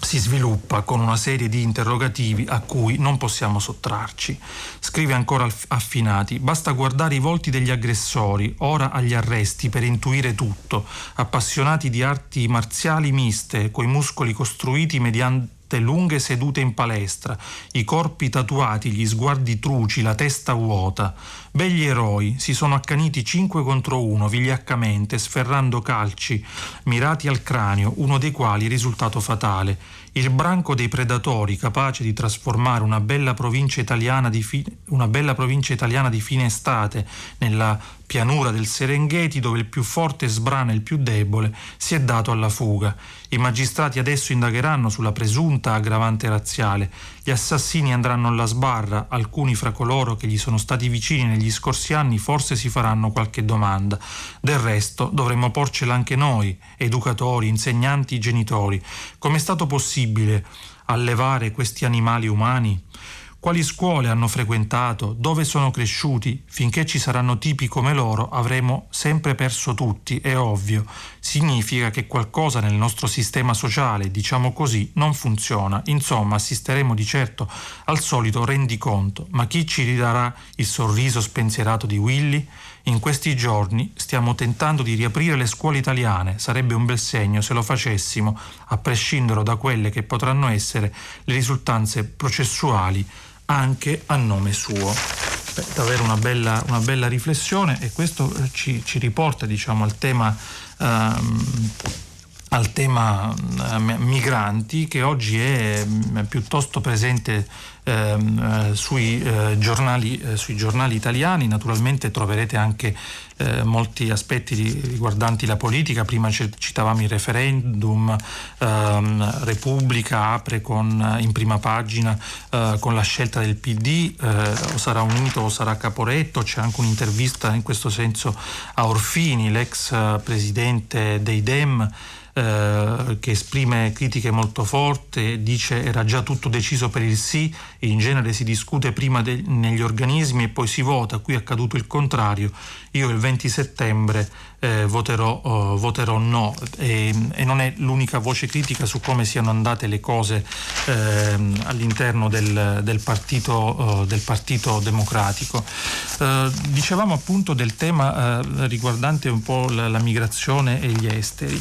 si sviluppa con una serie di interrogativi a cui non possiamo sottrarci. Scrive ancora Affinati, basta guardare i volti degli aggressori, ora agli arresti, per intuire tutto, appassionati di arti marziali miste, coi muscoli costruiti mediante lunghe sedute in palestra, i corpi tatuati, gli sguardi truci, la testa vuota. Begli eroi si sono accaniti cinque contro uno, vigliaccamente, sferrando calci mirati al cranio, uno dei quali risultato fatale. Il branco dei predatori capace di trasformare una bella provincia italiana di, fi- provincia italiana di fine estate nella pianura del Serengeti dove il più forte sbrana il più debole, si è dato alla fuga. I magistrati adesso indagheranno sulla presunta aggravante razziale. Gli assassini andranno alla sbarra, alcuni fra coloro che gli sono stati vicini negli scorsi anni forse si faranno qualche domanda. Del resto dovremmo porcela anche noi, educatori, insegnanti, genitori. Com'è stato possibile allevare questi animali umani? Quali scuole hanno frequentato? Dove sono cresciuti? Finché ci saranno tipi come loro avremo sempre perso tutti, è ovvio. Significa che qualcosa nel nostro sistema sociale, diciamo così, non funziona. Insomma, assisteremo di certo al solito rendiconto. Ma chi ci ridarà il sorriso spensierato di Willy? In questi giorni stiamo tentando di riaprire le scuole italiane, sarebbe un bel segno se lo facessimo, a prescindere da quelle che potranno essere le risultanze processuali anche a nome suo. Beh, davvero una bella, una bella, riflessione e questo ci, ci riporta diciamo, al tema, ehm, al tema eh, migranti che oggi è mm, piuttosto presente ehm, eh, sui, eh, giornali, eh, sui, giornali, italiani. Naturalmente troverete anche eh, molti aspetti riguardanti la politica. Prima citavamo il referendum, ehm, Repubblica apre con, in prima pagina eh, con la scelta del PD, o sarà unito o sarà Caporetto. C'è anche un'intervista in questo senso a Orfini, l'ex presidente dei Dem. Eh, che esprime critiche molto forti, dice era già tutto deciso per il sì, in genere si discute prima de- negli organismi e poi si vota, qui è accaduto il contrario, io il 20 settembre eh, voterò, uh, voterò, no e, e, non è l'unica voce critica su come siano andate le cose eh, all'interno del, del, partito, uh, del, partito, democratico. Uh, dicevamo appunto del tema riguardante un po' la, la migrazione e gli esteri.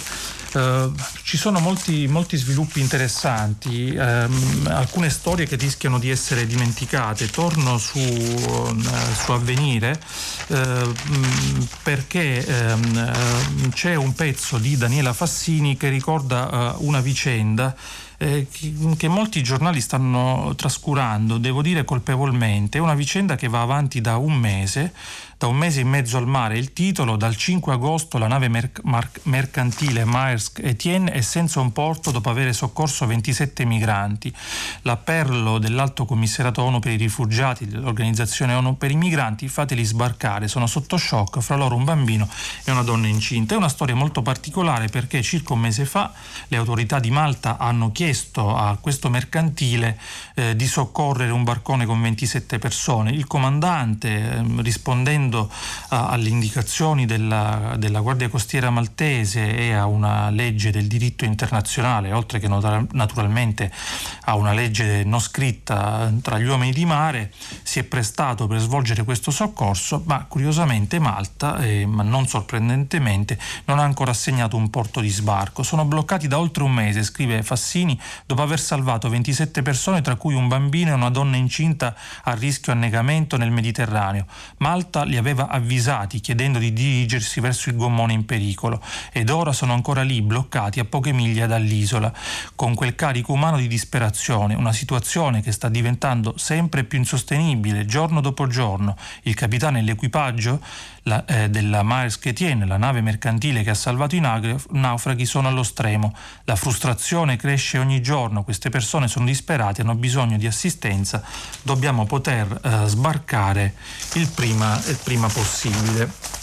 Uh, ci sono molti, molti sviluppi interessanti, um, alcune storie che rischiano di essere dimenticate. Torno su, uh, su Avvenire uh, perché um, c'è un pezzo di Daniela Fassini che ricorda una vicenda eh, che, molti giornali stanno trascurando, devo dire colpevolmente. È una vicenda che va avanti da un mese da un mese in mezzo al mare. Il titolo, dal 5 agosto la nave merc- marc- mercantile Maersk Etienne è senza un porto dopo aver soccorso 27 migranti. L'appello dell'Alto Commissariato ONU per i rifugiati, dell'Organizzazione ONU per i migranti, fateli sbarcare, sono sotto shock, fra loro un bambino e una donna incinta. È una storia molto particolare perché circa un mese fa le autorità di Malta hanno chiesto a questo mercantile eh, di soccorrere un barcone con 27 persone. Il comandante, eh, rispondendo rispondendo a, alle indicazioni della, della, Guardia Costiera maltese e a una legge del diritto internazionale, oltre che naturalmente a una legge non scritta tra gli uomini di mare, si è prestato per svolgere questo soccorso, ma curiosamente Malta, eh, ma non sorprendentemente, non ha ancora assegnato un porto di sbarco. Sono bloccati da oltre un mese, scrive Fassini, dopo aver salvato 27 persone, tra cui un bambino e una donna incinta a rischio annegamento nel Mediterraneo. Malta li aveva avvisati chiedendo di dirigersi verso il gommone in pericolo ed ora sono ancora lì bloccati a poche miglia dall'isola, con quel carico umano di disperazione, una situazione che sta diventando sempre più insostenibile giorno dopo giorno. Il capitano e l'equipaggio la, eh, della Maersk Etienne, la nave mercantile che ha salvato i naufraghi, sono allo stremo. La frustrazione cresce ogni giorno, queste persone sono disperate, hanno bisogno di assistenza, dobbiamo poter eh, sbarcare il prima, il prima possibile.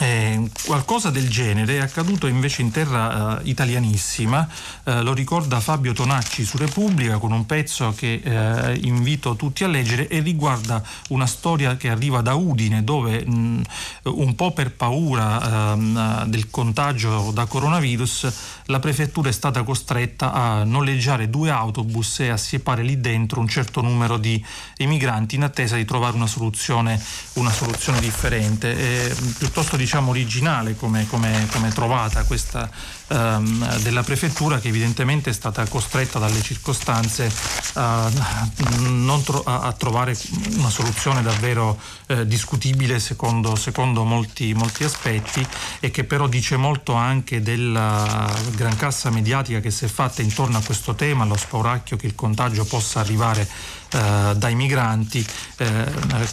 Eh, qualcosa del genere è accaduto invece in terra eh, italianissima, eh, lo ricorda Fabio Tonacci su Repubblica con un pezzo che eh, invito tutti a leggere e riguarda una storia che arriva da Udine dove mh, un po' per paura ehm, del contagio da coronavirus la prefettura è stata costretta a noleggiare due autobus e a siepare lì dentro un certo numero di emigranti in attesa di trovare una soluzione, una soluzione differente. piuttosto diciamo originale come, come, come trovata questa ehm, della prefettura che evidentemente è stata costretta dalle circostanze a, tro- a trovare una soluzione davvero eh, discutibile secondo, secondo molti, molti, aspetti e che però dice molto anche della gran cassa mediatica che si è fatta intorno a questo tema, lo spauracchio che il contagio possa arrivare eh, dai migranti, eh,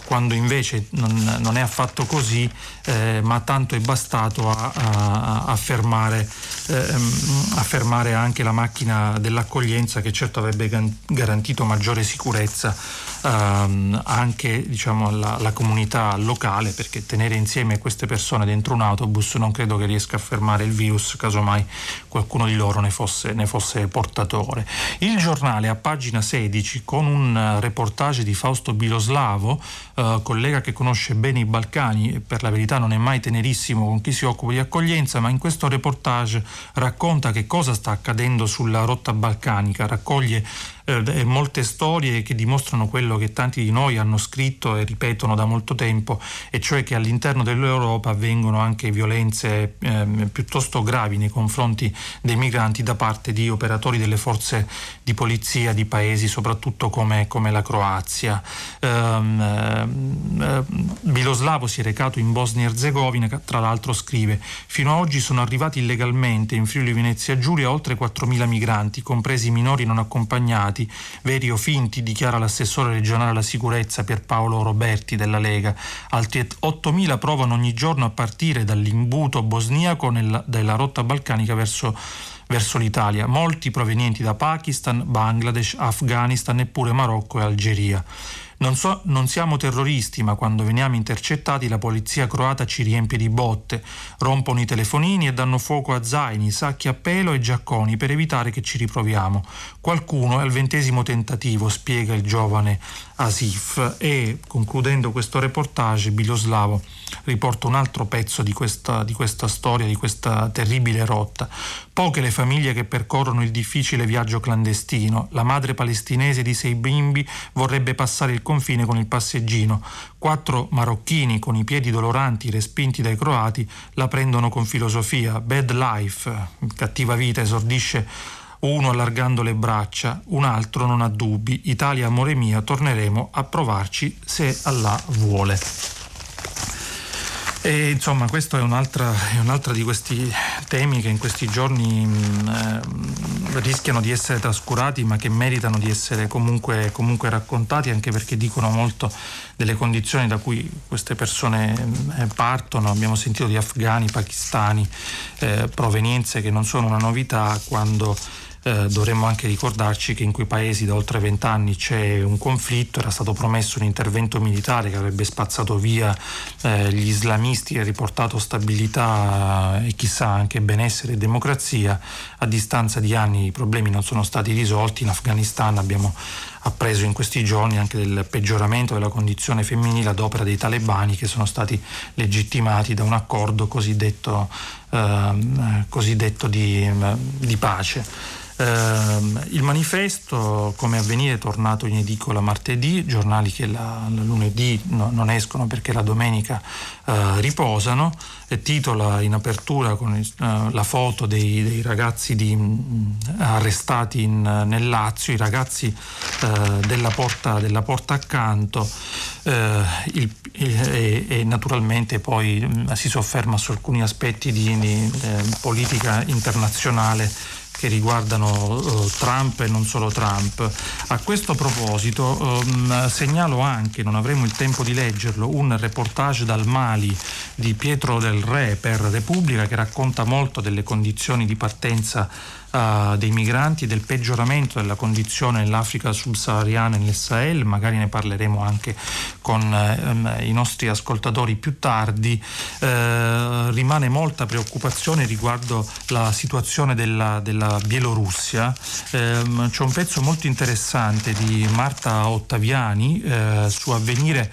quando invece non, non, è affatto così, eh, ma tanto è bastato a, a, a, fermare, ehm, a, fermare, anche la macchina dell'accoglienza che certo avrebbe garantito maggiore sicurezza ehm, anche diciamo, alla, alla, comunità locale, perché tenere insieme queste persone dentro un autobus non credo che riesca a fermare il virus, casomai qualcuno di loro ne fosse, ne fosse portatore. Il giornale a pagina 16 con un reportage di Fausto Biloslavo, eh, collega che conosce bene i Balcani e per la verità non è mai tenerissimo con chi si occupa di accoglienza, ma in questo reportage racconta che cosa sta accadendo sulla rotta balcanica, raccoglie eh, molte storie che dimostrano quello che tanti di noi hanno scritto e ripetono da molto tempo, e cioè che all'interno dell'Europa avvengono anche violenze eh, piuttosto gravi nei confronti dei migranti da parte di operatori delle forze di polizia di paesi soprattutto come, come la Croazia. Um, uh, Biloslavo si è recato in Bosnia e Herzegovina, tra l'altro scrive fino ad oggi sono arrivati illegalmente in Friuli Venezia Giulia oltre 4.000 migranti, compresi minori non accompagnati stati veri o finti, dichiara l'assessore regionale alla sicurezza Pierpaolo Roberti della Lega. Altri 8.000 provano ogni giorno a partire dall'imbuto bosniaco nella, della rotta balcanica verso verso l'Italia, molti provenienti da Pakistan, Bangladesh, Afghanistan e pure Marocco e Algeria. Non, so, non, siamo terroristi, ma quando veniamo intercettati la polizia croata ci riempie di botte, rompono i telefonini e danno fuoco a zaini, sacchi a pelo e giacconi per evitare che ci riproviamo. Qualcuno è al ventesimo tentativo, spiega il giovane Asif e concludendo questo reportage Biloslavo riporta un altro pezzo di questa, di questa storia, di questa terribile rotta. Poche le famiglie che percorrono il difficile viaggio clandestino. La madre palestinese di sei bimbi vorrebbe passare il confine con il passeggino. Quattro marocchini con i piedi doloranti respinti dai croati la prendono con filosofia. Bad life, cattiva vita, esordisce uno allargando le braccia, un altro non ha dubbi. Italia, amore mio, torneremo a provarci se Allah vuole. E, insomma, questo è un'altra, è un'altra, di questi temi che in questi giorni mh, eh, rischiano di essere trascurati, ma che meritano di essere comunque, comunque, raccontati, anche perché dicono molto delle condizioni da cui queste persone eh, partono. Abbiamo sentito di afghani, pakistani, eh, provenienze che non sono una novità quando eh, dovremmo anche ricordarci che in quei paesi da oltre vent'anni c'è un conflitto, era stato promesso un intervento militare che avrebbe spazzato via eh, gli islamisti e riportato stabilità e chissà anche benessere e democrazia. A distanza di anni i problemi non sono stati risolti. In Afghanistan abbiamo appreso in questi giorni anche del peggioramento della condizione femminile ad opera dei talebani che sono stati legittimati da un accordo cosiddetto, eh, cosiddetto di, di pace. Uh, il manifesto, come avvenire, è tornato in edicola martedì, giornali che la, la lunedì no, non escono perché la domenica uh, riposano, titola in apertura con uh, la foto dei, dei ragazzi di, mh, arrestati in, nel Lazio, i ragazzi della porta, della, porta, accanto il, e, e, naturalmente poi mh, si sofferma su alcuni aspetti di, di politica internazionale che riguardano uh, Trump e non solo Trump. A questo proposito um, segnalo anche, non avremo il tempo di leggerlo, un reportage dal Mali di Pietro del Re per Repubblica che racconta molto delle condizioni di partenza uh, dei migranti, del peggioramento della condizione nell'Africa subsahariana e nel Sahel, magari ne parleremo anche con uh, i nostri ascoltatori più tardi, uh, rimane molta preoccupazione riguardo la situazione della, della Bielorussia. Ehm, c'è un pezzo molto interessante di Marta Ottaviani eh, su avvenire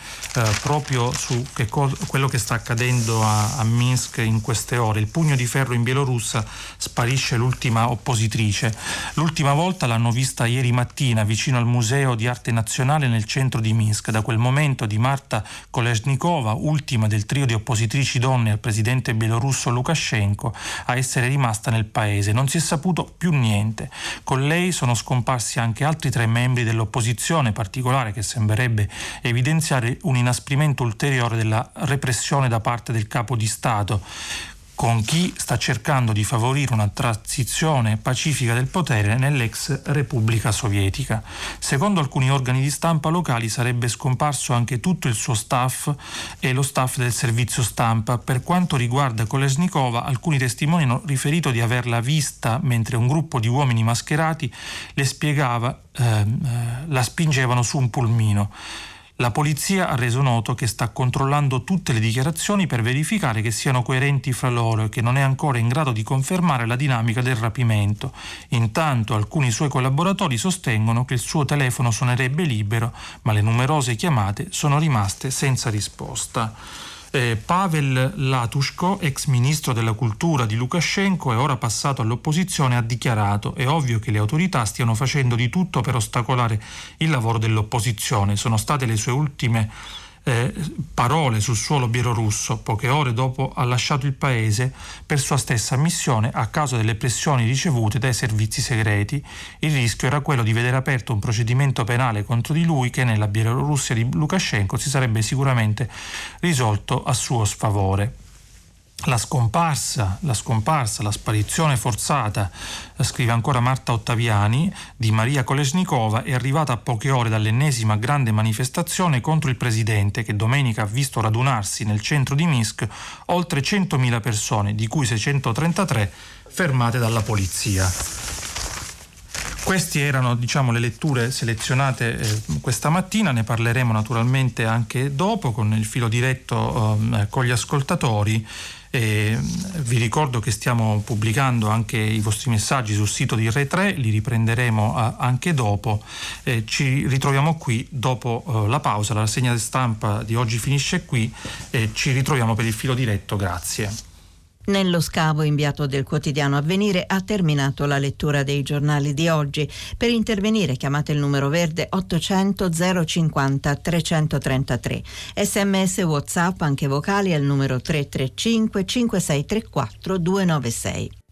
proprio su che co- quello che sta accadendo a, a Minsk in queste ore. Il pugno di ferro in Bielorussia sparisce l'ultima opportunità espositrice. L'ultima volta l'hanno vista ieri mattina vicino al Museo di Arte Nazionale nel centro di Minsk. Da quel momento di Marta Kolesnikova, ultima del trio di oppositrici donne al presidente bielorusso Lukashenko, a essere rimasta nel paese. Non si è saputo più niente. Con lei sono scomparsi anche altri tre membri dell'opposizione, particolare che sembrerebbe evidenziare un inasprimento ulteriore della repressione da parte del capo di Stato con chi sta cercando di favorire una transizione pacifica del potere nell'ex Repubblica Sovietica. Secondo alcuni organi di stampa locali sarebbe scomparso anche tutto il suo staff e lo staff del servizio stampa. Per quanto riguarda Kolesnikova, alcuni testimoni hanno riferito di averla vista mentre un gruppo di uomini mascherati le spiegava, eh, eh, la spingevano su un pulmino. La polizia ha reso noto che sta controllando tutte le dichiarazioni per verificare che siano coerenti fra loro e che non è ancora in grado di confermare la dinamica del rapimento. Intanto alcuni suoi collaboratori sostengono che il suo telefono suonerebbe libero, ma le numerose chiamate sono rimaste senza risposta. Eh, Pavel Latushko, ex ministro della cultura di Lukashenko e ora passato all'opposizione, ha dichiarato è ovvio che le autorità stiano facendo di tutto per ostacolare il lavoro dell'opposizione. Sono state le sue ultime eh, parole sul suolo bielorusso, poche ore dopo ha lasciato il paese per sua stessa missione a causa delle pressioni ricevute dai servizi segreti. Il rischio era quello di vedere aperto un procedimento penale contro di lui che nella Bielorussia di Lukashenko si sarebbe sicuramente risolto a suo sfavore la scomparsa, la scomparsa, la sparizione forzata, scrive ancora Marta Ottaviani, di Maria Kolesnikova è arrivata a poche ore dall'ennesima grande manifestazione contro il presidente che domenica ha visto radunarsi nel centro di Minsk oltre 100.000 persone, di cui 633 fermate dalla polizia. Queste erano diciamo, le letture selezionate eh, questa mattina, ne parleremo naturalmente anche dopo con il filo diretto eh, con gli ascoltatori. E vi ricordo che stiamo pubblicando anche i vostri messaggi sul sito di Re 3, li riprenderemo anche dopo. Eh, ci ritroviamo qui dopo eh, la pausa, la rassegna stampa di oggi finisce qui ci ritroviamo per il filo diretto. Grazie. Nello scavo inviato del quotidiano Avvenire ha terminato la lettura dei giornali di oggi. Per intervenire chiamate il numero verde 800 050 333. Sms WhatsApp anche vocali al numero 335 5634 296.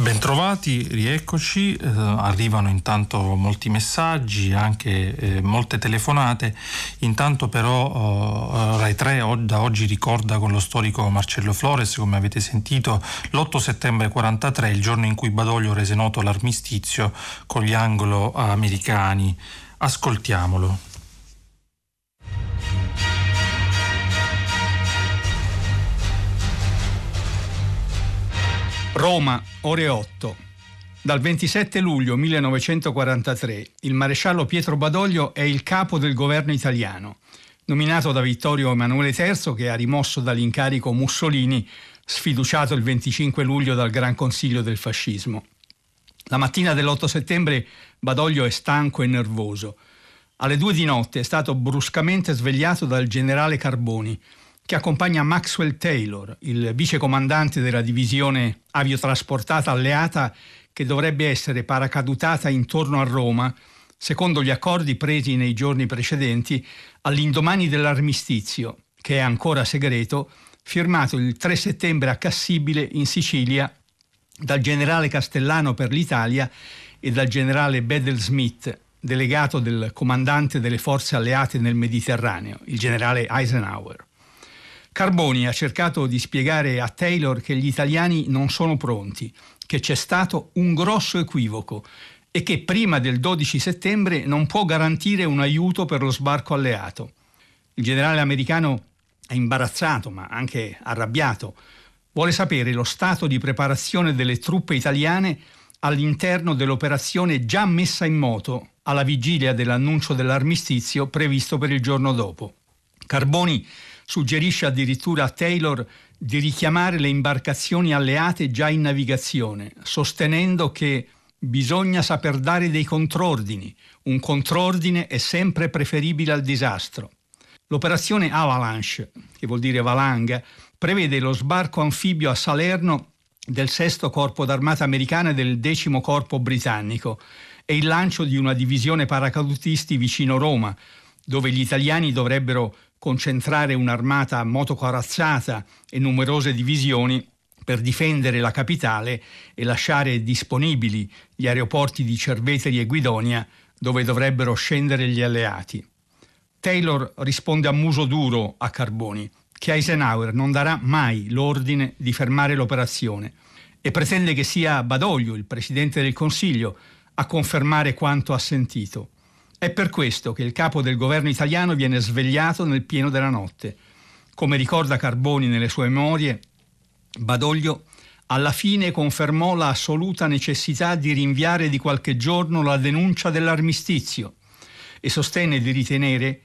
Bentrovati, rieccoci, eh, arrivano intanto molti messaggi, anche eh, molte telefonate, intanto però eh, Rai 3 o, da oggi ricorda con lo storico Marcello Flores, come avete sentito, l'8 settembre 43, il giorno in cui Badoglio rese noto l'armistizio con gli anglo-americani. Ascoltiamolo. Roma, ore 8. Dal 27 luglio 1943 il maresciallo Pietro Badoglio è il capo del governo italiano, nominato da Vittorio Emanuele III che ha rimosso dall'incarico Mussolini, sfiduciato il 25 luglio dal Gran Consiglio del Fascismo. La mattina dell'8 settembre Badoglio è stanco e nervoso. Alle due di notte è stato bruscamente svegliato dal generale Carboni, che accompagna Maxwell Taylor, il vicecomandante della divisione aviotrasportata alleata che dovrebbe essere paracadutata intorno a Roma, secondo gli accordi presi nei giorni precedenti, all'indomani dell'armistizio, che è ancora segreto, firmato il 3 settembre a Cassibile in Sicilia dal generale Castellano per l'Italia e dal generale Bedell Smith, delegato del comandante delle forze alleate nel Mediterraneo, il generale Eisenhower. Carboni ha cercato di spiegare a Taylor che gli italiani non sono pronti, che c'è stato un grosso equivoco e che prima del 12 settembre non può garantire un aiuto per lo sbarco alleato. Il generale americano è imbarazzato ma anche arrabbiato. Vuole sapere lo stato di preparazione delle truppe italiane all'interno dell'operazione già messa in moto alla vigilia dell'annuncio dell'armistizio previsto per il giorno dopo. Carboni suggerisce addirittura a Taylor di richiamare le imbarcazioni alleate già in navigazione, sostenendo che bisogna saper dare dei contrordini. Un contrordine è sempre preferibile al disastro. L'operazione Avalanche, che vuol dire valanga, prevede lo sbarco anfibio a Salerno del sesto corpo d'armata americana e del decimo corpo britannico e il lancio di una divisione paracadutisti vicino Roma, dove gli italiani dovrebbero concentrare un'armata motocorazzata e numerose divisioni per difendere la capitale e lasciare disponibili gli aeroporti di Cerveteri e Guidonia dove dovrebbero scendere gli alleati. Taylor risponde a muso duro a Carboni che Eisenhower non darà mai l'ordine di fermare l'operazione e pretende che sia Badoglio, il Presidente del Consiglio, a confermare quanto ha sentito. È per questo che il capo del governo italiano viene svegliato nel pieno della notte. Come ricorda Carboni nelle sue memorie, Badoglio alla fine confermò l'assoluta necessità di rinviare di qualche giorno la denuncia dell'armistizio e sostenne di ritenere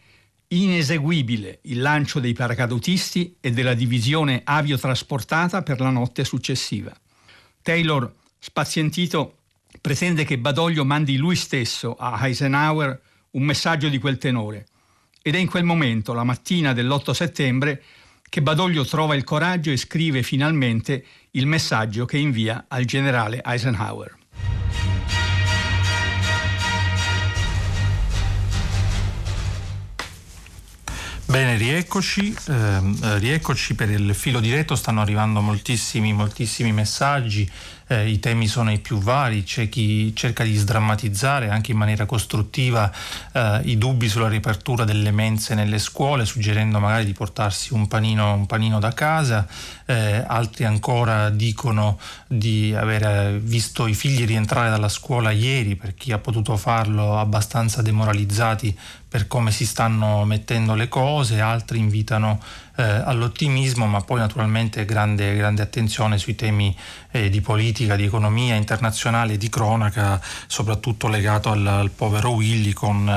ineseguibile il lancio dei paracadutisti e della divisione aviotrasportata per la notte successiva. Taylor, spazientito, pretende che Badoglio mandi lui stesso a Eisenhower un messaggio di quel tenore. Ed è in quel momento, la mattina dell'8 settembre, che Badoglio trova il coraggio e scrive finalmente il messaggio che invia al generale Eisenhower. Bene, rieccoci, eh, rieccoci per il filo diretto, stanno arrivando moltissimi, moltissimi messaggi eh, i temi sono i più vari, c'è chi cerca di sdrammatizzare anche in maniera costruttiva eh, i dubbi sulla riapertura delle mense nelle scuole, suggerendo magari di portarsi un panino, un panino da casa, eh, altri ancora dicono di aver visto i figli rientrare dalla scuola ieri, per chi ha potuto farlo abbastanza demoralizzati per come si stanno mettendo le cose, altri invitano eh, all'ottimismo, ma poi naturalmente grande, grande attenzione sui temi eh, di politica, di economia internazionale, di cronaca, soprattutto legato al, al povero Willy con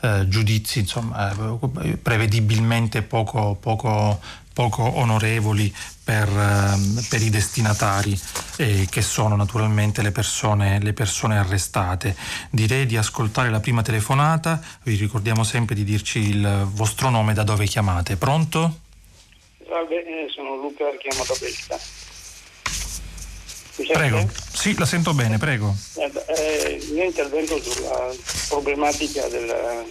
eh, giudizi insomma, eh, prevedibilmente poco, poco, poco onorevoli per, ehm, per, i destinatari. eh, che sono naturalmente le persone, le persone arrestate. Direi di ascoltare la prima telefonata, vi ricordiamo sempre di dirci il vostro nome da dove chiamate. Pronto? Salve, eh, sono Luca, chiamo da Belta. Prego, sì, la sento bene, prego. Eh, io intervengo sulla problematica del,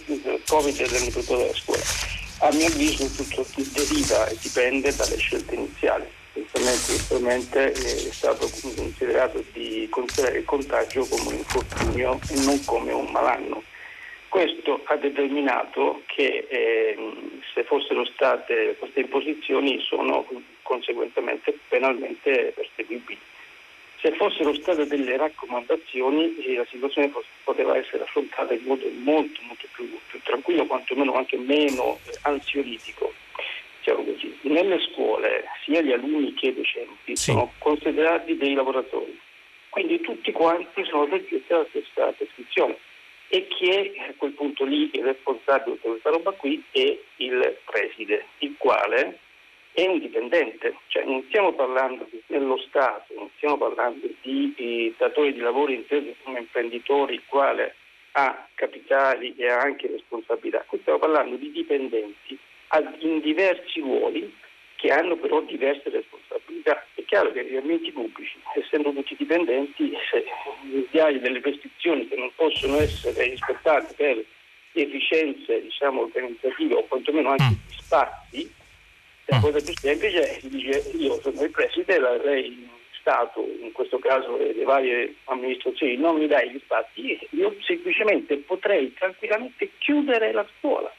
del Covid e dell'apertura della scuola. A mio avviso tutto deriva e dipende dalle scelte iniziali. Inizialmente è stato considerato di considerare il contagio come un infortunio e non come un malanno. Questo ha determinato che eh, se fossero state queste imposizioni sono conseguentemente penalmente perseguibili. Se fossero state delle raccomandazioni eh, la situazione poteva essere affrontata in modo molto, molto più, più tranquillo, quantomeno anche meno eh, ansiolitico. Diciamo Nelle scuole sia gli alunni che i docenti sì. sono considerati dei lavoratori, quindi tutti quanti sono soggetti alla stessa prescrizione e chi è a quel punto lì il responsabile di questa roba qui è il preside, il quale è un dipendente, cioè non stiamo parlando dello Stato, non stiamo parlando di, di datori di lavoro intesi come imprenditori, il quale ha capitali e ha anche responsabilità, qui stiamo parlando di dipendenti in diversi ruoli che hanno però diverse responsabilità. È chiaro che gli ambienti pubblici, essendo tutti dipendenti, se hai delle restrizioni che non possono essere rispettate per efficienze diciamo, organizzative o quantomeno anche spazi, la mm. cosa più semplice è che dice io sono il preside, lei Stato, in questo caso le varie amministrazioni, non mi dai gli spazi, io semplicemente potrei tranquillamente chiudere la scuola.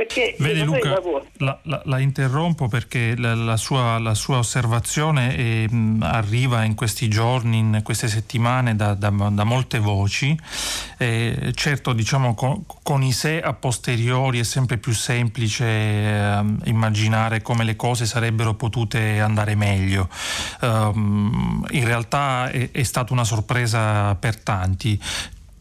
Perché Vedi Luca, la, la, la, interrompo perché la, la sua, sua, osservazione è, eh, mh, arriva in questi giorni, in queste settimane da, da, da molte voci. Eh, certo, diciamo, con, con, i sé a posteriori è sempre più semplice eh, immaginare come le cose sarebbero potute andare meglio. Um, in realtà è, è stata una sorpresa per tanti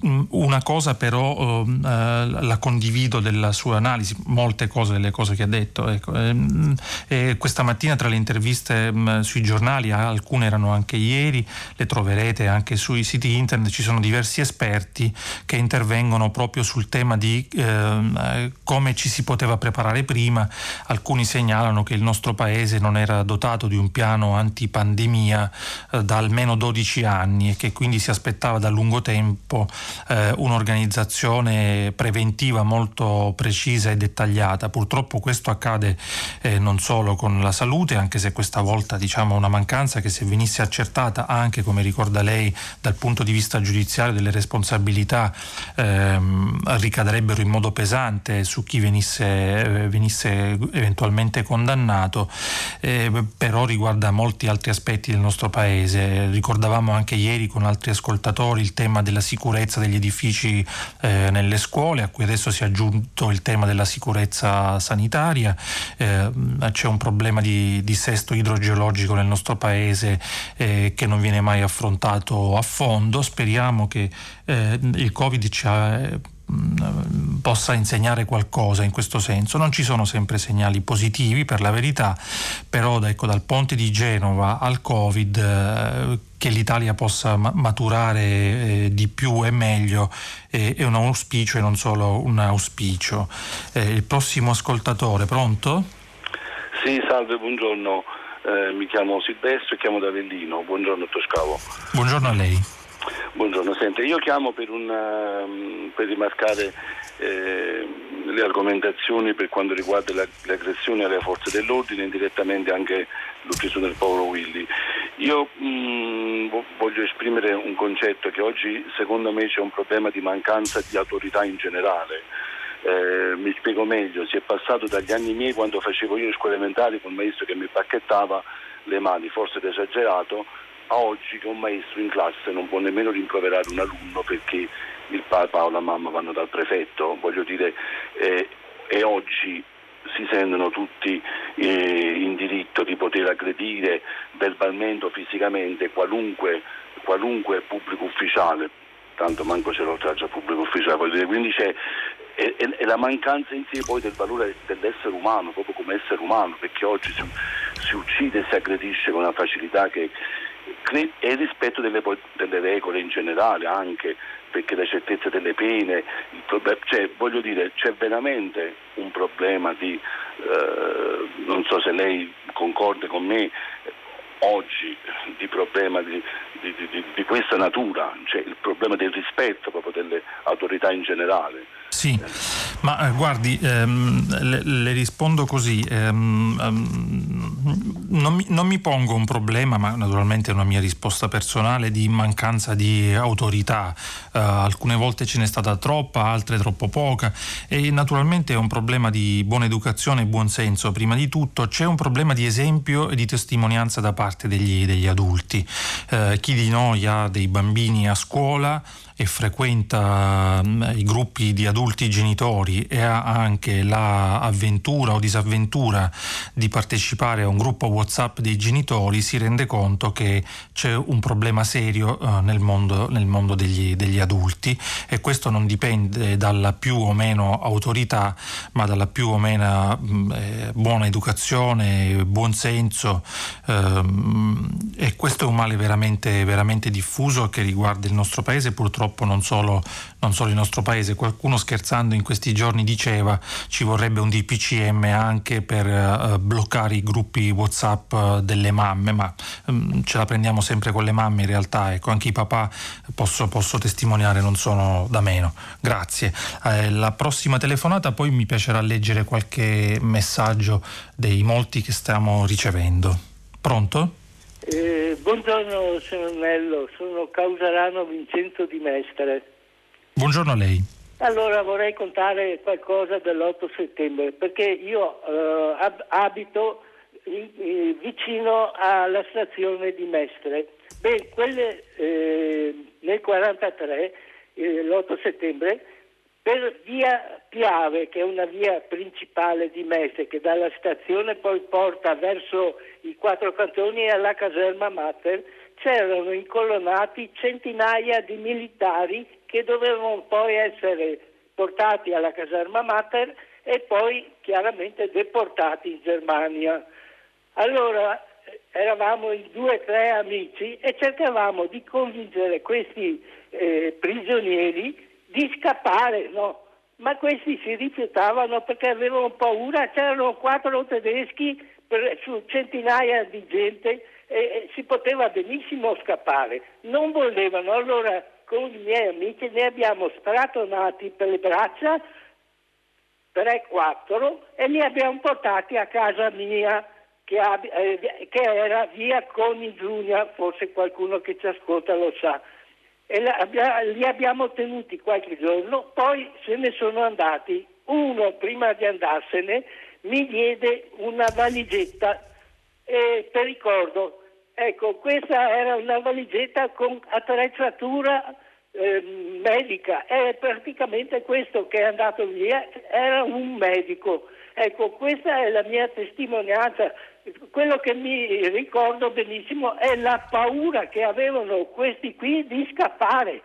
una cosa però uh, la condivido della sua analisi, molte cose delle cose che ha detto. Ecco. Ehm, e, questa mattina tra le interviste um, sui giornali, alcune erano anche ieri, le troverete anche sui siti internet, ci sono diversi esperti che intervengono proprio sul tema di uh, come ci si poteva preparare prima. Alcuni segnalano che il nostro paese non era dotato di un piano antipandemia da almeno 12 anni e che quindi si aspettava da lungo tempo eh, un'organizzazione preventiva molto precisa e dettagliata. Purtroppo questo accade eh, non solo con la salute, anche se questa volta diciamo una mancanza che se venisse accertata anche, come ricorda lei, dal punto di vista giudiziario delle responsabilità ehm, ricadrebbero in modo pesante su chi venisse, eh, venisse eventualmente condannato, eh, però riguarda molti altri aspetti del nostro paese. Ricordavamo anche ieri con altri ascoltatori il tema della sicurezza sicurezza degli edifici eh, nelle scuole, a cui adesso si è aggiunto il tema della sicurezza sanitaria, eh, c'è un problema di dissesto idrogeologico nel nostro paese eh, che non viene mai affrontato a fondo, speriamo che eh, il Covid ci ha possa insegnare qualcosa in questo senso. Non ci sono sempre segnali positivi per la verità, però ecco, dal ponte di Genova al Covid eh, che l'Italia possa maturare eh, di più e meglio eh, è un auspicio e non solo un auspicio. Eh, il prossimo ascoltatore, pronto? Sì, salve, buongiorno. Eh, mi chiamo Silvestro e chiamo da Avellino. Buongiorno Toscavo. Buongiorno a lei. Buongiorno, sente, io chiamo per, una, um, per rimarcare eh, le argomentazioni per quanto riguarda la, aggressioni alle forze dell'ordine e indirettamente anche l'uccisione del povero Willy. Io mh, mm, voglio esprimere un concetto che oggi secondo me c'è un problema di mancanza di autorità in generale. Eh, mi spiego meglio, si è passato dagli anni miei quando facevo io le scuole elementari con il maestro che mi pacchettava le mani, forse esagerato, a oggi che un maestro in classe non può nemmeno rimproverare un alunno perché il papà o la mamma vanno dal prefetto, voglio dire, eh, e oggi si sentono tutti eh, in diritto di poter aggredire verbalmente o fisicamente qualunque, qualunque pubblico ufficiale, tanto manco c'è l'oltraggio al pubblico ufficiale, quindi c'è è, è, la mancanza in sé poi del valore dell'essere umano, proprio come essere umano, perché oggi si, si uccide e si aggredisce con una facilità che e rispetto delle, delle regole in generale anche perché la certezza delle pene, cioè, voglio dire, c'è veramente un problema di, eh, non so se lei concorde con me, oggi di problema di, di, di, di, questa natura, cioè il problema del rispetto proprio delle autorità in generale. Sì, ma eh, guardi, ehm, le, le, rispondo così, ehm, ehm, non, mi, non, mi, pongo un problema, ma naturalmente è una mia risposta personale, di mancanza di autorità. Eh, alcune volte ce n'è stata troppa, altre troppo poca e naturalmente è un problema di buona educazione e buon senso. Prima di tutto c'è un problema di esempio e di testimonianza da parte degli, degli adulti. Eh, chi di noi ha dei bambini a scuola e frequenta mm, i gruppi di adulti genitori e ha anche l'avventura o disavventura di partecipare a un gruppo WhatsApp dei genitori, si rende conto che c'è un problema serio eh, nel, mondo, nel mondo, degli, degli adulti. E questo non dipende dalla più o meno autorità, ma dalla più o meno mm, eh, buona educazione, buon senso ehm, e questo è un male veramente, veramente diffuso che riguarda il nostro paese purtroppo purtroppo non solo, non solo il nostro paese. Qualcuno scherzando in questi giorni diceva ci vorrebbe un DPCM anche per uh, bloccare i gruppi WhatsApp uh, delle mamme, ma um, ce la prendiamo sempre con le mamme in realtà, ecco, anche i papà posso, posso testimoniare, non sono da meno. Grazie. Eh, la prossima telefonata poi mi piacerà leggere qualche messaggio dei molti che stiamo ricevendo. Pronto? Eh, buongiorno signor Nello, sono Causarano Vincenzo di Mestre. Buongiorno a lei. Allora vorrei contare qualcosa dell'8 settembre perché io eh, ab- abito in, vicino alla stazione di Mestre. Beh, quelle eh, nel 1943, eh, l'8 settembre, per via Piave, che è una via principale di Mestre, che dalla stazione poi porta verso i quattro cantoni e alla caserma Mater, c'erano incolonnati centinaia di militari che dovevano poi essere portati alla caserma Mater e poi chiaramente deportati in Germania. Allora eravamo in due o tre amici e cercavamo di convincere questi eh, prigionieri di scappare, no? Ma questi si rifiutavano perché avevano paura, c'erano quattro tedeschi per, su centinaia di gente e, si poteva benissimo scappare. Non volevano, allora con i miei amici ne abbiamo stratonati per le braccia, 3-4, e li abbiamo portati a casa mia. Che, ab- eh, che, era via Coni Giulia, forse qualcuno che ci ascolta lo sa e li abbiamo tenuti qualche giorno, poi se ne sono andati. Uno prima di andarsene mi diede una valigetta e per ricordo, ecco, questa era una valigetta con attrezzatura eh, medica, è praticamente questo che è andato via, era un medico. Ecco, questa è la mia testimonianza quello che mi ricordo benissimo è la paura che avevano questi qui di scappare.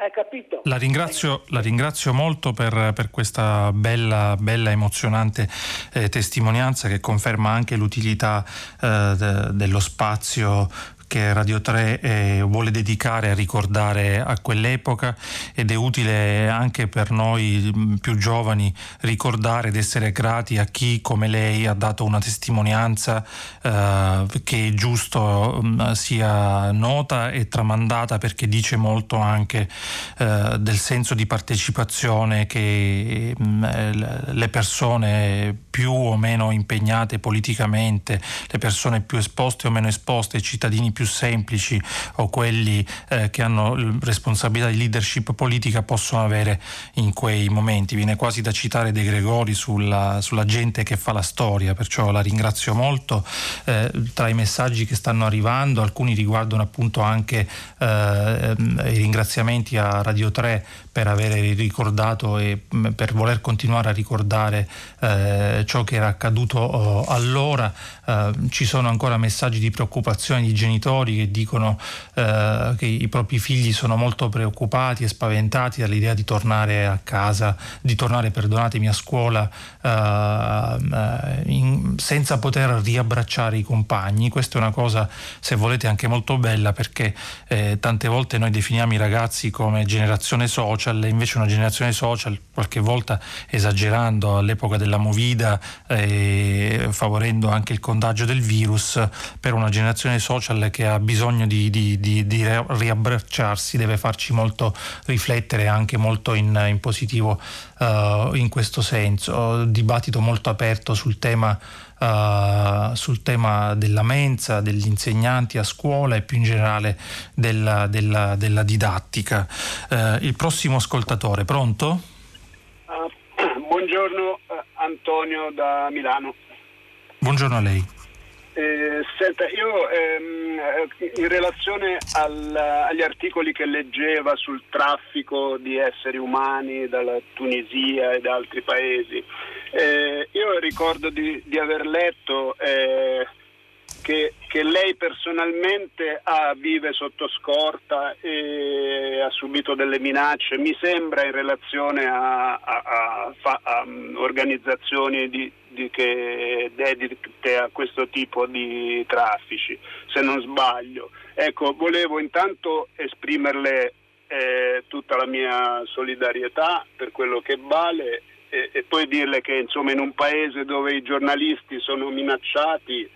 Hai capito? La ringrazio, la ringrazio molto per, per, questa bella, bella emozionante eh, testimonianza che conferma anche l'utilità eh, de, dello spazio che Radio 3 eh, vuole dedicare a ricordare a quell'epoca ed è utile anche per noi mm, più giovani ricordare ed essere grati a chi come lei ha dato una testimonianza eh, che è giusto mh, mm, sia nota e tramandata perché dice molto anche eh, del senso di partecipazione che mh, mm, le persone più o meno impegnate politicamente, le persone più esposte o meno esposte, i cittadini più semplici o quelli eh, che hanno responsabilità di leadership politica possono avere in quei momenti. Viene quasi da citare De Gregori sulla, sulla gente che fa la storia, perciò la ringrazio molto. Eh, tra i messaggi che stanno arrivando, alcuni riguardano appunto anche eh, i ringraziamenti a Radio 3 per aver ricordato e mm, per voler continuare a ricordare eh, ciò che era accaduto oh, allora. Eh, ci sono ancora messaggi di preoccupazione di genitori genitori che dicono eh, che i propri figli sono molto preoccupati e spaventati dall'idea di tornare a casa, di tornare, perdonatemi, a scuola eh, in, senza poter riabbracciare i compagni. Questa è una cosa, se volete, anche molto bella perché eh, tante volte noi definiamo i ragazzi come generazione social e invece una generazione social qualche volta esagerando all'epoca della movida e favorendo anche il contagio del virus per una generazione social che ha bisogno di, di, di, di riabbracciarsi deve farci molto riflettere anche molto in, in positivo uh, in questo senso dibattito molto aperto sul tema Uh, sul tema della mensa, degli insegnanti a scuola e più in generale della, della, della didattica. Uh, il prossimo ascoltatore, pronto? Buongiorno eh, Antonio da Milano. Buongiorno a lei. Eh, senta, io ehm, in relazione al, agli articoli che leggeva sul traffico di esseri umani dalla Tunisia e da altri paesi, eh, io ricordo di, di aver letto eh, che, che, lei personalmente ha, vive sotto scorta e ha subito delle minacce, mi sembra in relazione a, a, a, a um, organizzazioni di, di che dedicate a questo tipo di traffici, se non sbaglio. Ecco, volevo intanto esprimerle eh, tutta la mia solidarietà per quello che vale e, e poi dirle che insomma in un paese dove i giornalisti sono minacciati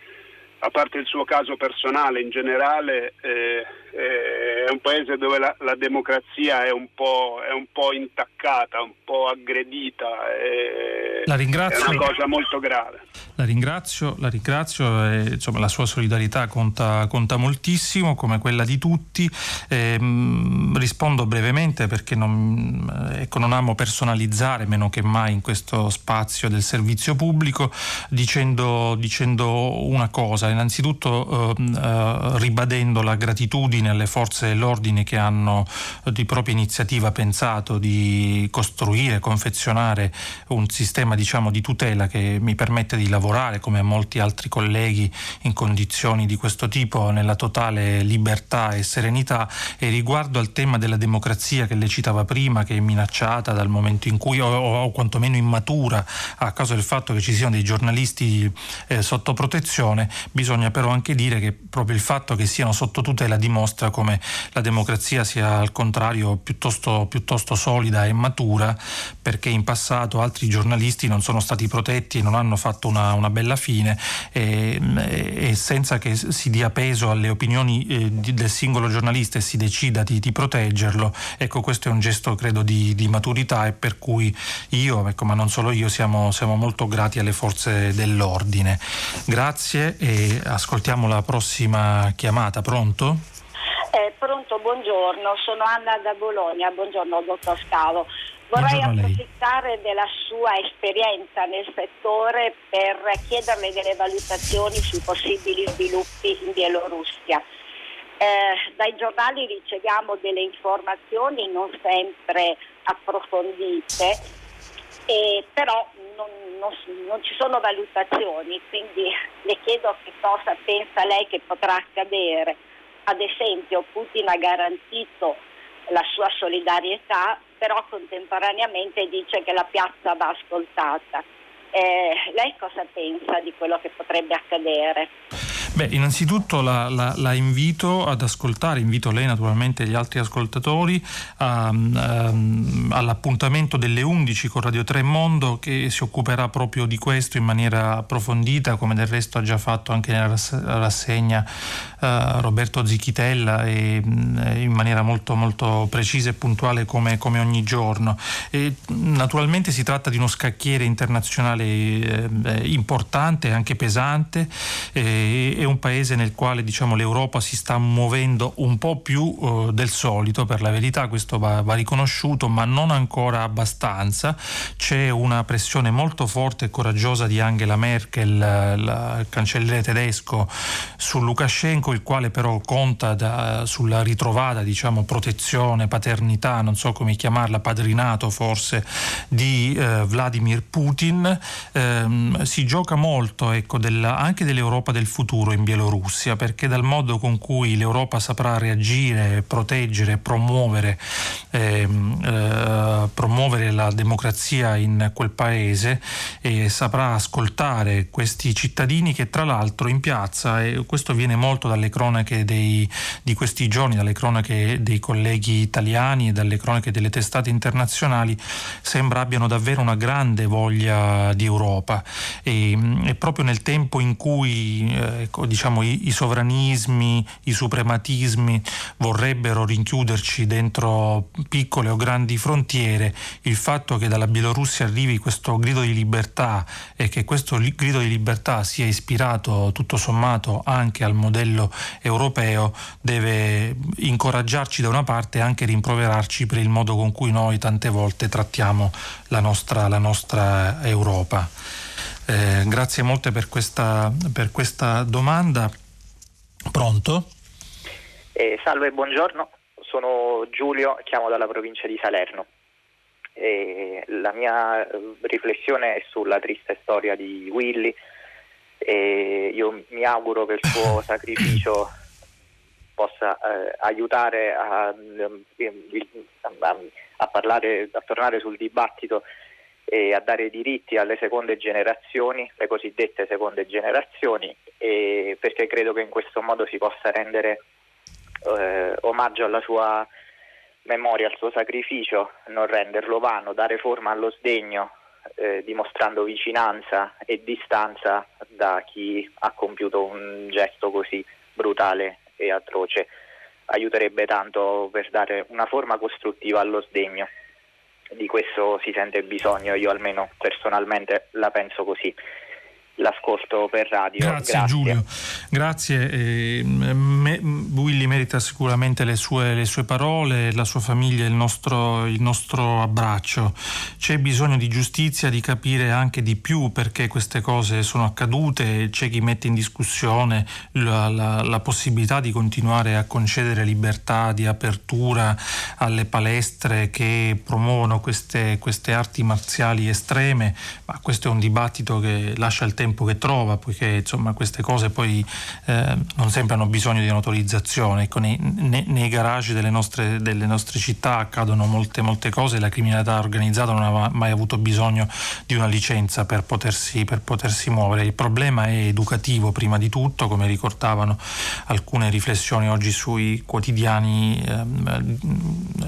a parte il suo caso personale, in generale eh, eh, è un paese dove la, la democrazia è un, è un, po', intaccata, un po' aggredita, è, la ringrazio, è una cosa molto grave. La ringrazio, la, ringrazio e, insomma, la sua solidarietà conta, conta, moltissimo come quella di tutti. Eh, rispondo brevemente perché non, ecco, non amo personalizzare meno che mai in questo spazio del servizio pubblico dicendo, dicendo una cosa innanzitutto eh, eh, ribadendo la gratitudine alle forze dell'ordine che hanno eh, di propria iniziativa pensato di costruire, confezionare un sistema diciamo, di tutela che mi permette di lavorare come molti altri colleghi in condizioni di questo tipo nella totale libertà e serenità. E riguardo al tema della democrazia che lei citava prima che è minacciata dal momento in cui o, o quantomeno immatura a causa del fatto che ci siano dei giornalisti eh, sotto protezione Bisogna però anche dire che proprio il fatto che siano sotto tutela dimostra come la democrazia sia al contrario piuttosto, piuttosto solida e matura perché in passato altri giornalisti non sono stati protetti e non hanno fatto una, una bella fine e, e, senza che si dia peso alle opinioni eh, del singolo giornalista e si decida di, di, proteggerlo, ecco questo è un gesto credo di, di maturità e per cui io, ecco, ma non solo io, siamo, siamo molto grati alle forze dell'ordine. Grazie e ascoltiamo la prossima chiamata. Pronto? Eh, pronto, buongiorno, sono Anna da Bologna, buongiorno dottor Scavo. Vorrei approfittare della sua esperienza nel settore per chiederle delle valutazioni sui possibili sviluppi in Bielorussia. Eh, dai giornali riceviamo delle informazioni non sempre approfondite, eh, però non, non, non, ci sono valutazioni, quindi le chiedo che cosa pensa lei che potrà accadere. Ad esempio Putin ha garantito la sua solidarietà, però contemporaneamente dice che la piazza va ascoltata. Eh, lei cosa pensa di quello che potrebbe accadere? Beh, innanzitutto la, la, la, invito ad ascoltare, invito lei naturalmente e gli altri ascoltatori a, a, all'appuntamento delle 11 con Radio 3 Mondo che si occuperà proprio di questo in maniera approfondita, come del resto ha già fatto anche nella rassegna uh, Roberto Zichitella e in maniera molto, molto precisa e puntuale come, come ogni giorno. E, naturalmente si tratta di uno scacchiere internazionale eh, importante, anche pesante. Eh, è un paese nel quale diciamo, l'Europa si sta muovendo un po' più uh, del solito, per la verità questo va, va, riconosciuto, ma non ancora abbastanza. C'è una pressione molto forte e coraggiosa di Angela Merkel, il cancelliere tedesco, su Lukashenko, il quale però conta da, sulla ritrovata diciamo, protezione, paternità, non so come chiamarla, padrinato forse, di uh, Vladimir Putin. Um, si gioca molto ecco, della, anche dell'Europa del futuro in Bielorussia, perché dal modo con cui l'Europa saprà reagire, proteggere, promuovere, ehm, eh, promuovere la democrazia in quel paese e saprà ascoltare questi cittadini che tra l'altro in piazza, e questo viene molto dalle cronache dei, di questi giorni, dalle cronache dei colleghi italiani e dalle cronache delle testate internazionali, sembra abbiano davvero una grande voglia di Europa. E, e proprio nel tempo in cui eh, ecco, diciamo, i, i, sovranismi, i suprematismi vorrebbero rinchiuderci dentro piccole o grandi frontiere, il fatto che dalla Bielorussia arrivi questo grido di libertà e che questo grido di libertà sia ispirato tutto sommato anche al modello europeo deve incoraggiarci da una parte e anche rimproverarci per il modo con cui noi tante volte trattiamo la nostra, la nostra Europa. Eh, grazie molte per questa, per questa domanda. Pronto? Eh, salve, buongiorno. Sono Giulio, chiamo dalla provincia di Salerno. Eh, la mia riflessione è sulla triste storia di Willy. io mi auguro che il suo sacrificio possa eh, aiutare a, a, a, parlare, a tornare sul dibattito e a dare diritti alle seconde generazioni, le cosiddette seconde generazioni, perché credo che in questo modo si possa rendere eh, omaggio alla sua memoria, al suo sacrificio, non renderlo vano, dare forma allo sdegno, eh, dimostrando vicinanza e distanza da chi ha compiuto un gesto così brutale e atroce. Aiuterebbe tanto per dare una forma costruttiva allo sdegno di questo si sente bisogno, io almeno personalmente la penso così l'ascolto per radio. Grazie, Grazie. Giulio, grazie. Eh, me, Willy merita sicuramente le sue, le sue, parole, la sua famiglia, il nostro, il nostro abbraccio. C'è bisogno di giustizia, di capire anche di più perché queste cose sono accadute, c'è chi mette in discussione la, la, la possibilità di continuare a concedere libertà di apertura alle palestre che promuovono queste, queste arti marziali estreme, ma questo è un dibattito che lascia il tempo tempo che trova, poiché insomma, queste cose poi eh, non sempre hanno bisogno di un'autorizzazione. Ecco, nei, nei, garage delle nostre, delle nostre, città accadono molte, molte cose la criminalità organizzata non ha mai avuto bisogno di una licenza per potersi, per potersi muovere. Il problema è educativo prima di tutto, come ricordavano alcune riflessioni oggi sui quotidiani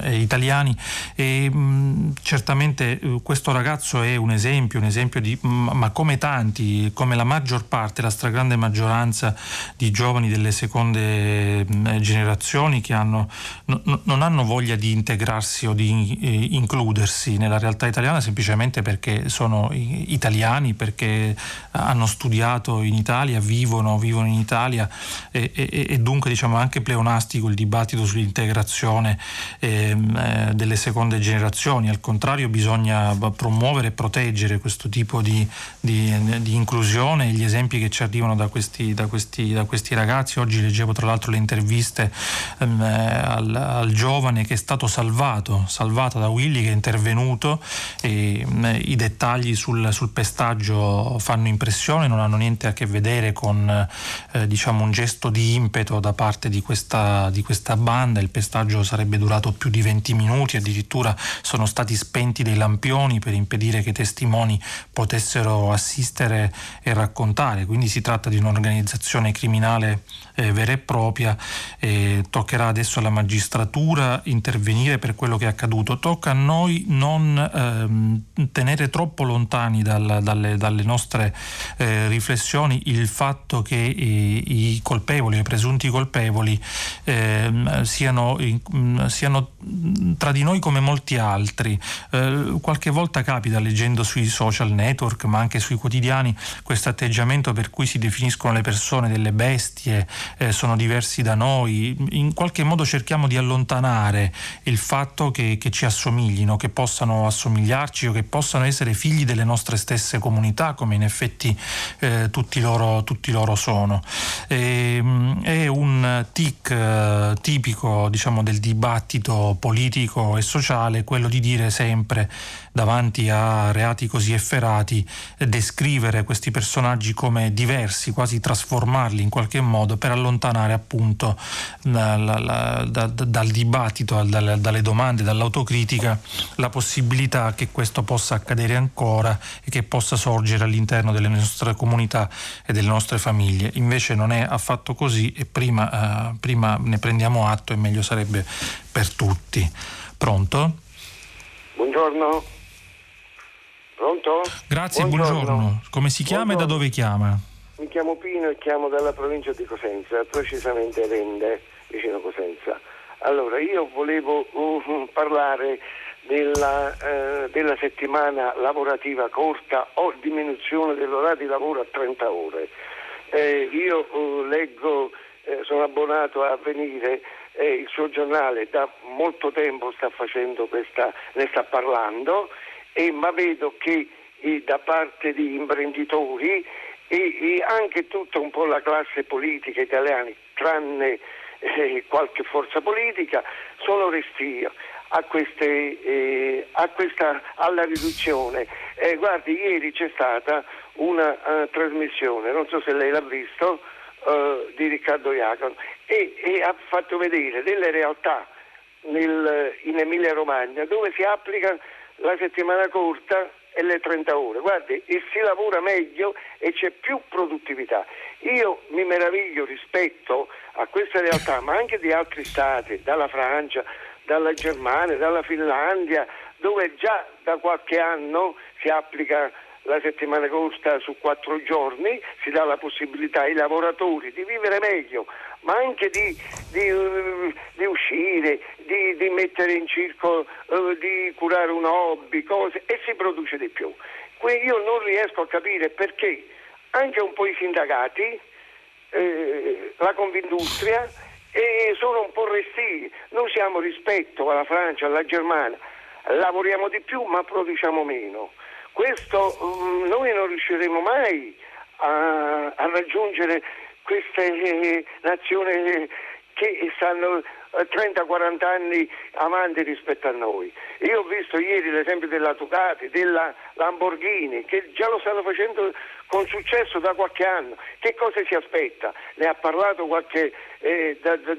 eh, italiani e mh, certamente eh, questo ragazzo è un esempio, un esempio di, ma come tanti come la maggior parte, la stragrande maggioranza di giovani delle seconde mm, generazioni che hanno, no, non hanno voglia di integrarsi o di eh, includersi nella realtà italiana semplicemente perché sono italiani, perché hanno studiato in Italia, vivono, vivono in Italia e, e, e dunque diciamo anche pleonastico il dibattito sull'integrazione ehm, eh, delle seconde generazioni. Al contrario bisogna promuovere e proteggere questo tipo di, di, di inclusione inclusione, gli esempi che ci arrivano da questi, da questi, da questi ragazzi. Oggi leggevo tra l'altro le interviste ehm, al, al, giovane che è stato salvato, salvato da Willy che è intervenuto e ehm, i dettagli sul, sul, pestaggio fanno impressione, non hanno niente a che vedere con eh, diciamo un gesto di impeto da parte di questa, di questa banda. Il pestaggio sarebbe durato più di 20 minuti, addirittura sono stati spenti dei lampioni per impedire che i testimoni potessero assistere e raccontare, quindi si tratta di un'organizzazione criminale eh, vera e propria, eh, toccherà adesso alla magistratura intervenire per quello che è accaduto, tocca a noi non ehm, tenere troppo lontani dal, dalle, dalle, nostre eh, riflessioni il fatto che eh, i colpevoli, i presunti colpevoli ehm, siano, siano, tra di noi come molti altri. Eh, qualche volta capita leggendo sui social network ma anche sui quotidiani questo atteggiamento per cui si definiscono le persone delle bestie, eh, sono diversi da noi, in qualche modo cerchiamo di allontanare il fatto che, che, ci assomiglino, che possano assomigliarci o che possano essere figli delle nostre stesse comunità, come in effetti eh, tutti, loro, tutti, loro, sono. E, ehm, è un tic eh, tipico diciamo, del dibattito politico e sociale quello di dire sempre davanti a reati così efferati, descrivere questi questi personaggi come diversi, quasi trasformarli in qualche modo per allontanare appunto la, la, la, da, dal dibattito, dalle, dalle domande, dall'autocritica la possibilità che questo possa accadere ancora e che possa sorgere all'interno delle nostre comunità e delle nostre famiglie. Invece non è affatto così e prima, eh, prima ne prendiamo atto e meglio sarebbe per tutti. Pronto? Buongiorno. Pronto? Grazie, buongiorno. buongiorno. Come si chiama buongiorno. e da dove chiama? Mi chiamo Pino e chiamo dalla provincia di Cosenza, precisamente Rende, vicino Cosenza. Allora, io volevo uh, parlare della, uh, della, settimana lavorativa corta o diminuzione dell'orario di lavoro a 30 ore. Eh, io uh, leggo, eh, sono abbonato a venire eh, il suo giornale da molto tempo sta facendo questa, ne sta parlando, eh, ma vedo che eh, da parte di imprenditori e, anche tutta un po' la classe politica italiana, tranne eh, qualche forza politica, sono restii a, queste, eh, a questa, alla riduzione. Eh, guardi, ieri c'è stata una uh, trasmissione, non so se lei l'ha visto, uh, di Riccardo Iacono e, e, ha fatto vedere delle realtà nel, in Emilia Romagna dove si applica la settimana corta e le 30 ore. Guardi, e si lavora meglio e c'è più produttività. Io mi meraviglio rispetto a queste realtà, ma anche di altri stati, dalla Francia, dalla Germania, dalla Finlandia, dove già da qualche anno si applica la settimana corta su quattro giorni, si dà la possibilità ai lavoratori di vivere meglio, ma anche di, di, uh, di uscire, di, di, mettere in circo, uh, di curare un hobby, cose, e si produce di più. Qui io non riesco a capire perché anche un po' i sindacati, eh, la Confindustria, eh, sono un po' restii. Noi siamo rispetto alla Francia, alla Germania, lavoriamo di più ma produciamo meno. Questo um, noi non riusciremo mai a, a raggiungere queste eh, nazioni che stanno 30-40 eh, anni avanti rispetto a noi. Io ho visto ieri l'esempio della Ducati, della Lamborghini, che già lo stanno facendo con successo da qualche anno. Che cosa si aspetta? Ne ha parlato qualche, eh, da, da,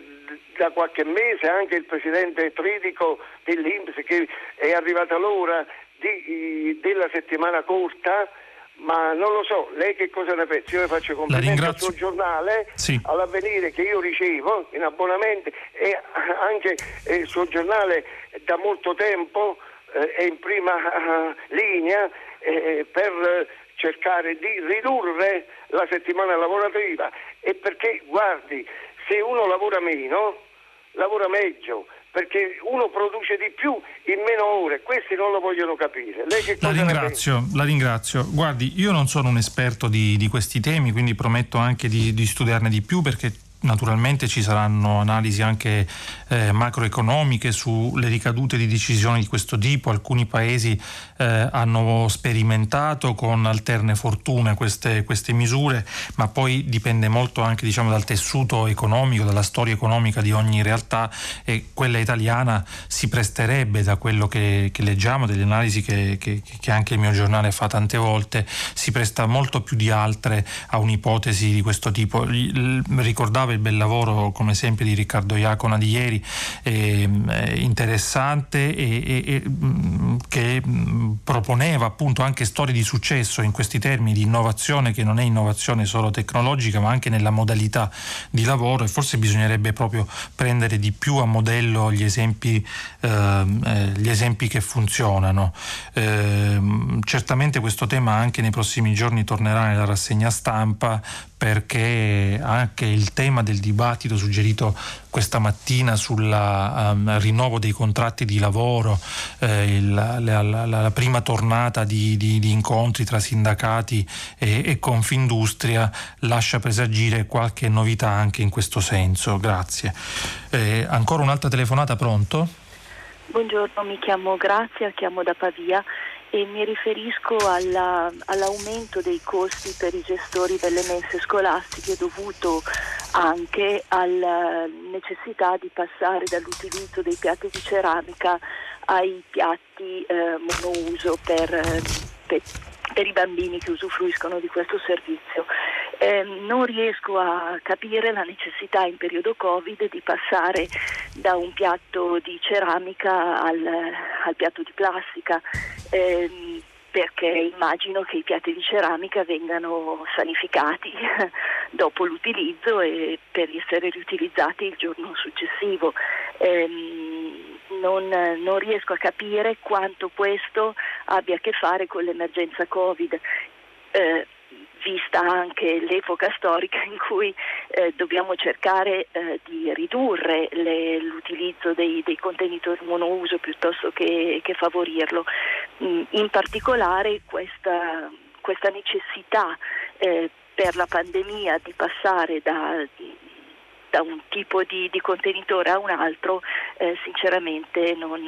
da, qualche mese anche il presidente Tridico dell'Inps che è arrivata l'ora di, della settimana corta, ma non lo so, lei che cosa ne pensa? Io le faccio complimenti al suo giornale, sì. all'avvenire che io ricevo in abbonamento e anche eh, il suo giornale da molto tempo eh, è in prima uh, linea eh, per cercare di ridurre la settimana lavorativa e perché guardi, se uno lavora meno, lavora meglio perché uno produce di più in meno ore, questi non lo vogliono capire. la, ringrazio, la ringrazio, Guardi, io non sono un esperto di, di questi temi, quindi prometto anche di, di studiarne di più perché Naturalmente ci saranno analisi anche eh, macroeconomiche sulle ricadute di decisioni di questo tipo. Alcuni paesi eh, hanno sperimentato con alterne fortune queste, queste, misure, ma poi dipende molto anche diciamo, dal tessuto economico, dalla storia economica di ogni realtà e quella italiana si presterebbe da quello che, che leggiamo, delle analisi che, che, che anche il mio giornale fa tante volte, si presta molto più di altre a un'ipotesi di questo tipo. Ricordavo il bel lavoro come esempio di Riccardo Iacona di ieri, eh, interessante e, e, mm, che mm, proponeva appunto anche storie di successo in questi termini di innovazione che non è innovazione solo tecnologica ma anche nella modalità di lavoro e forse bisognerebbe proprio prendere di più a modello gli esempi, ehm, eh, gli esempi che funzionano. Eh, certamente questo tema anche nei prossimi giorni tornerà nella rassegna stampa perché anche il tema del dibattito suggerito questa mattina sul um, rinnovo dei contratti di lavoro, eh, il, la, la, la, prima tornata di, di, di, incontri tra sindacati e, e Confindustria lascia presagire qualche novità anche in questo senso. Grazie. Eh, ancora un'altra telefonata, pronto? Buongiorno, mi chiamo Grazia, chiamo da Pavia e mi riferisco alla, all'aumento dei costi per i gestori delle mense scolastiche dovuto anche alla necessità di passare dall'utilizzo dei piatti di ceramica ai piatti eh, monouso per, per per i bambini che usufruiscono di questo servizio. Eh, non riesco a capire la necessità in periodo Covid di passare da un piatto di ceramica al, al piatto di plastica. Eh, perché immagino che i piatti di ceramica vengano sanificati dopo l'utilizzo e per essere riutilizzati il giorno successivo. Ehm, non, non, riesco a capire quanto questo abbia a che fare con l'emergenza Covid. Eh, vista anche l'epoca storica in cui eh, dobbiamo cercare eh, di ridurre le, l'utilizzo dei, dei, contenitori monouso piuttosto che, che favorirlo. Mm, in particolare questa, questa necessità eh, per la pandemia di passare da, da un tipo di, di, contenitore a un altro, eh, sinceramente non,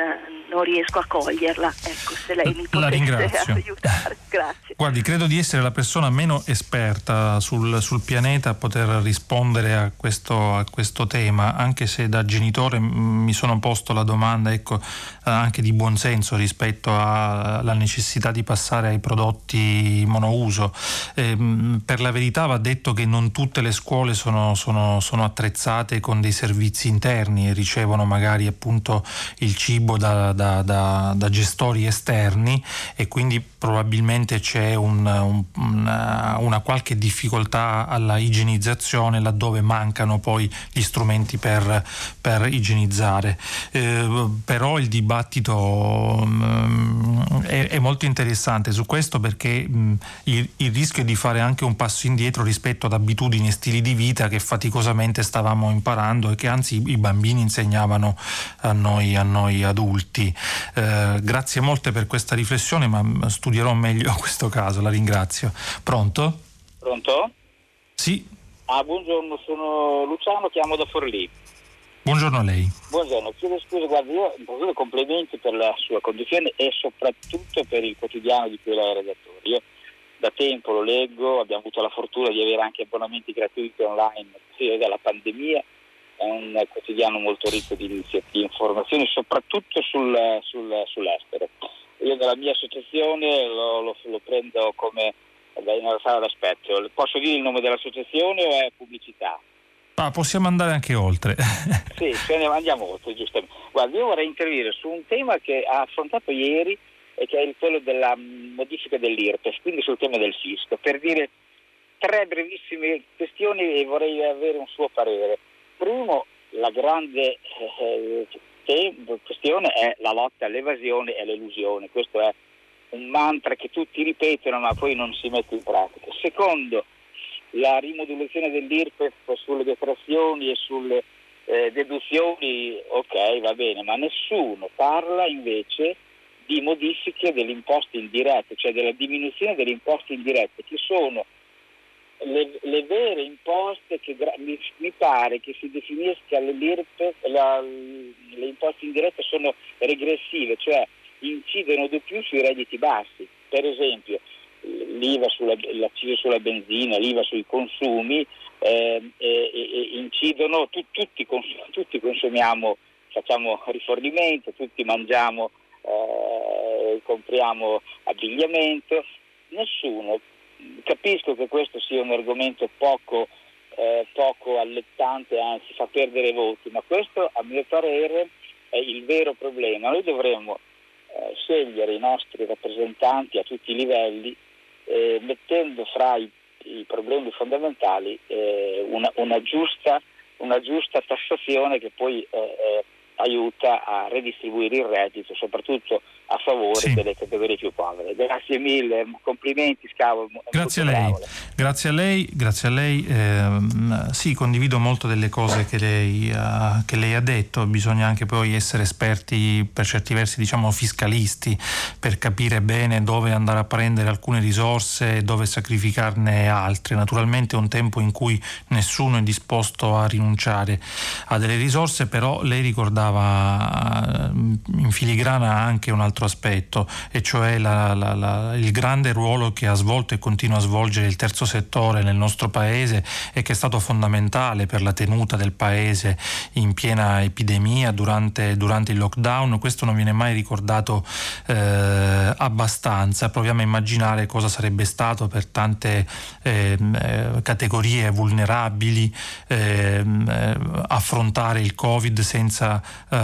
non, riesco a coglierla. Ecco, se lei mi potesse aiutare. Grazie. Guardi, credo di essere la persona meno esperta sul, sul pianeta a poter rispondere a questo, a questo, tema, anche se da genitore mi sono posto la domanda ecco, anche di buonsenso rispetto alla necessità di passare ai prodotti monouso. Eh, per la verità va detto che non tutte le scuole sono, sono, sono attrezzate attrezzate con dei servizi interni e ricevono magari appunto il cibo da, da, da, da gestori esterni e quindi probabilmente c'è un, un, una, una, qualche difficoltà alla igienizzazione laddove mancano poi gli strumenti per, per igienizzare. Eh, però il dibattito um, è, è, molto interessante su questo perché um, il, il rischio è di fare anche un passo indietro rispetto ad abitudini e stili di vita che faticosamente stavamo stavamo imparando e che anzi i bambini insegnavano a noi, a noi adulti. Eh, grazie molte per questa riflessione, ma studierò meglio questo caso, la ringrazio. Pronto? Pronto? Sì. Ah, buongiorno, sono Luciano, chiamo da Forlì. Buongiorno a lei. Buongiorno, chiedo scusa, guardi, io intanto complimenti per la sua condizione e soprattutto per il quotidiano di cui lei è redattore. Io da tempo lo leggo, abbiamo avuto la fortuna di avere anche abbonamenti gratuiti online sì, dalla pandemia, è un quotidiano molto ricco di iniziative, informazioni, soprattutto sul, sul, sull'estero. Io nella mia associazione lo, lo, lo prendo come una sala d'aspetto. Posso dire il nome dell'associazione o è pubblicità? Ah, possiamo andare anche oltre. sì, andiamo oltre, giustamente. Guarda, io vorrei intervenire su un tema che ha affrontato ieri e che è quello della modifica dell'IRPES, quindi sul tema del fisco, per dire tre brevissime questioni e vorrei avere un suo parere. Primo, la grande eh, questione è la lotta all'evasione e all'elusione, questo è un mantra che tutti ripetono ma poi non si mette in pratica. Secondo, la rimodulazione dell'IRPEF sulle detrazioni e sulle eh, deduzioni, ok, va bene, ma nessuno parla invece di modifiche delle imposte indirette, cioè della diminuzione delle imposte indirette, che sono le, le vere imposte che mi, mi, pare che si definisca l'IRP, la, le imposte indirette sono regressive, cioè incidono di più sui redditi bassi. Per esempio l'IVA sulla, l'acciso sulla benzina, l'IVA sui consumi eh, eh, eh, incidono, tu, tutti, tutti consumiamo, facciamo rifornimento, tutti mangiamo eh, compriamo abbigliamento, nessuno. Capisco che questo sia un argomento poco, eh, poco allettante, anzi fa perdere voti, ma questo a mio parere è il vero problema. Noi dovremmo eh, scegliere i nostri rappresentanti a tutti i livelli eh, mettendo fra i, i problemi fondamentali eh, una, una, giusta, una, giusta, tassazione che poi eh, aiuta a redistribuire il reddito, soprattutto a favore sì. delle categorie più povere. Grazie mille, complimenti Scavo. Grazie a lei, grazie a lei, grazie a lei. Eh, sì, condivido molto delle cose che lei, uh, che lei, ha detto, bisogna anche poi essere esperti per certi versi diciamo fiscalisti per capire bene dove andare a prendere alcune risorse e dove sacrificarne altre. Naturalmente è un tempo in cui nessuno è disposto a rinunciare a delle risorse, però lei ricordava eh, in filigrana anche un altro altro aspetto, e cioè la, la, la, il grande ruolo che ha svolto e continua a svolgere il terzo settore nel nostro paese e che è stato fondamentale per la tenuta del paese in piena epidemia durante, durante il lockdown. Questo non viene mai ricordato eh, abbastanza. Proviamo a immaginare cosa sarebbe stato per tante ehm, eh, categorie vulnerabili ehm, eh, affrontare il Covid senza eh,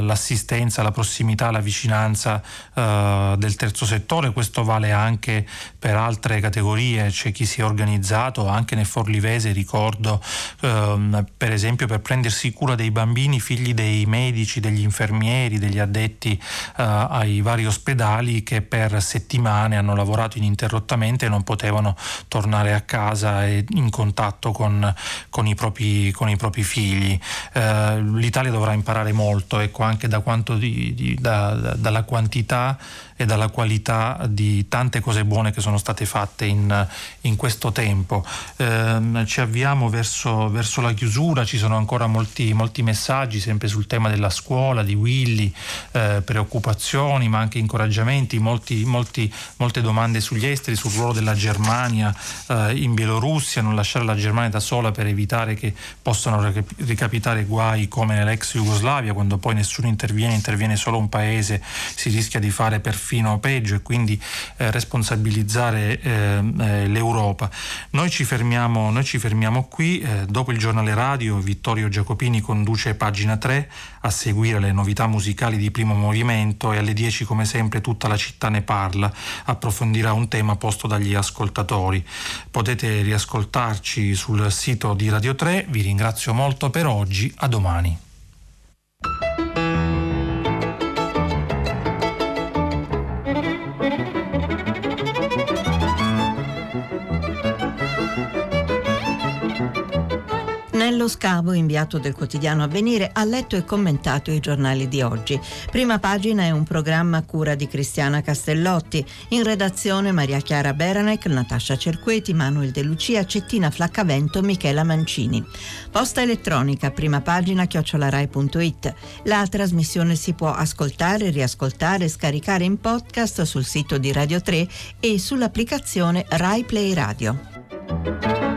l'assistenza, la prossimità, la vicinanza eh, del terzo settore. Questo vale anche per altre categorie, c'è chi si è organizzato anche nel Forlivese, ricordo ehm, per esempio per prendersi cura dei bambini figli dei medici, degli infermieri, degli addetti eh, ai vari ospedali che per settimane hanno lavorato ininterrottamente e non potevano tornare a casa e in contatto con, con, i, propri, con i, propri, figli. Eh, L'Italia dovrà imparare molto ecco, anche da di, di, da, da, dalla quantità quantità e dalla qualità di tante cose buone che sono state fatte in, in questo tempo. Eh, ci avviamo verso, verso, la chiusura, ci sono ancora molti, molti, messaggi sempre sul tema della scuola, di Willy, eh, preoccupazioni ma anche incoraggiamenti, molti, molti, molte domande sugli esteri, sul ruolo della Germania eh, in Bielorussia, non lasciare la Germania da sola per evitare che possano ricapitare guai come nell'ex Jugoslavia, quando poi nessuno interviene, interviene solo un paese, si rischia di fare perfino fino peggio e quindi eh, responsabilizzare eh, eh, l'Europa. Noi ci fermiamo, noi ci fermiamo qui, eh, dopo il giornale radio Vittorio Giacopini conduce pagina 3 a seguire le novità musicali di primo movimento e alle 10 come sempre tutta la città ne parla, approfondirà un tema posto dagli ascoltatori. Potete riascoltarci sul sito di Radio 3, vi ringrazio molto per oggi, a domani. Scavo, inviato del quotidiano Avvenire, ha letto e commentato i giornali di oggi. Prima pagina è un programma a cura di Cristiana Castellotti. In redazione Maria Chiara Beranec, Natascia Cerqueti, Manuel De Lucia, Cettina Flaccavento, Michela Mancini. Posta elettronica, prima pagina chiocciolarai.it. La trasmissione si può ascoltare, riascoltare scaricare in podcast sul sito di Radio 3 e sull'applicazione Rai Play Radio.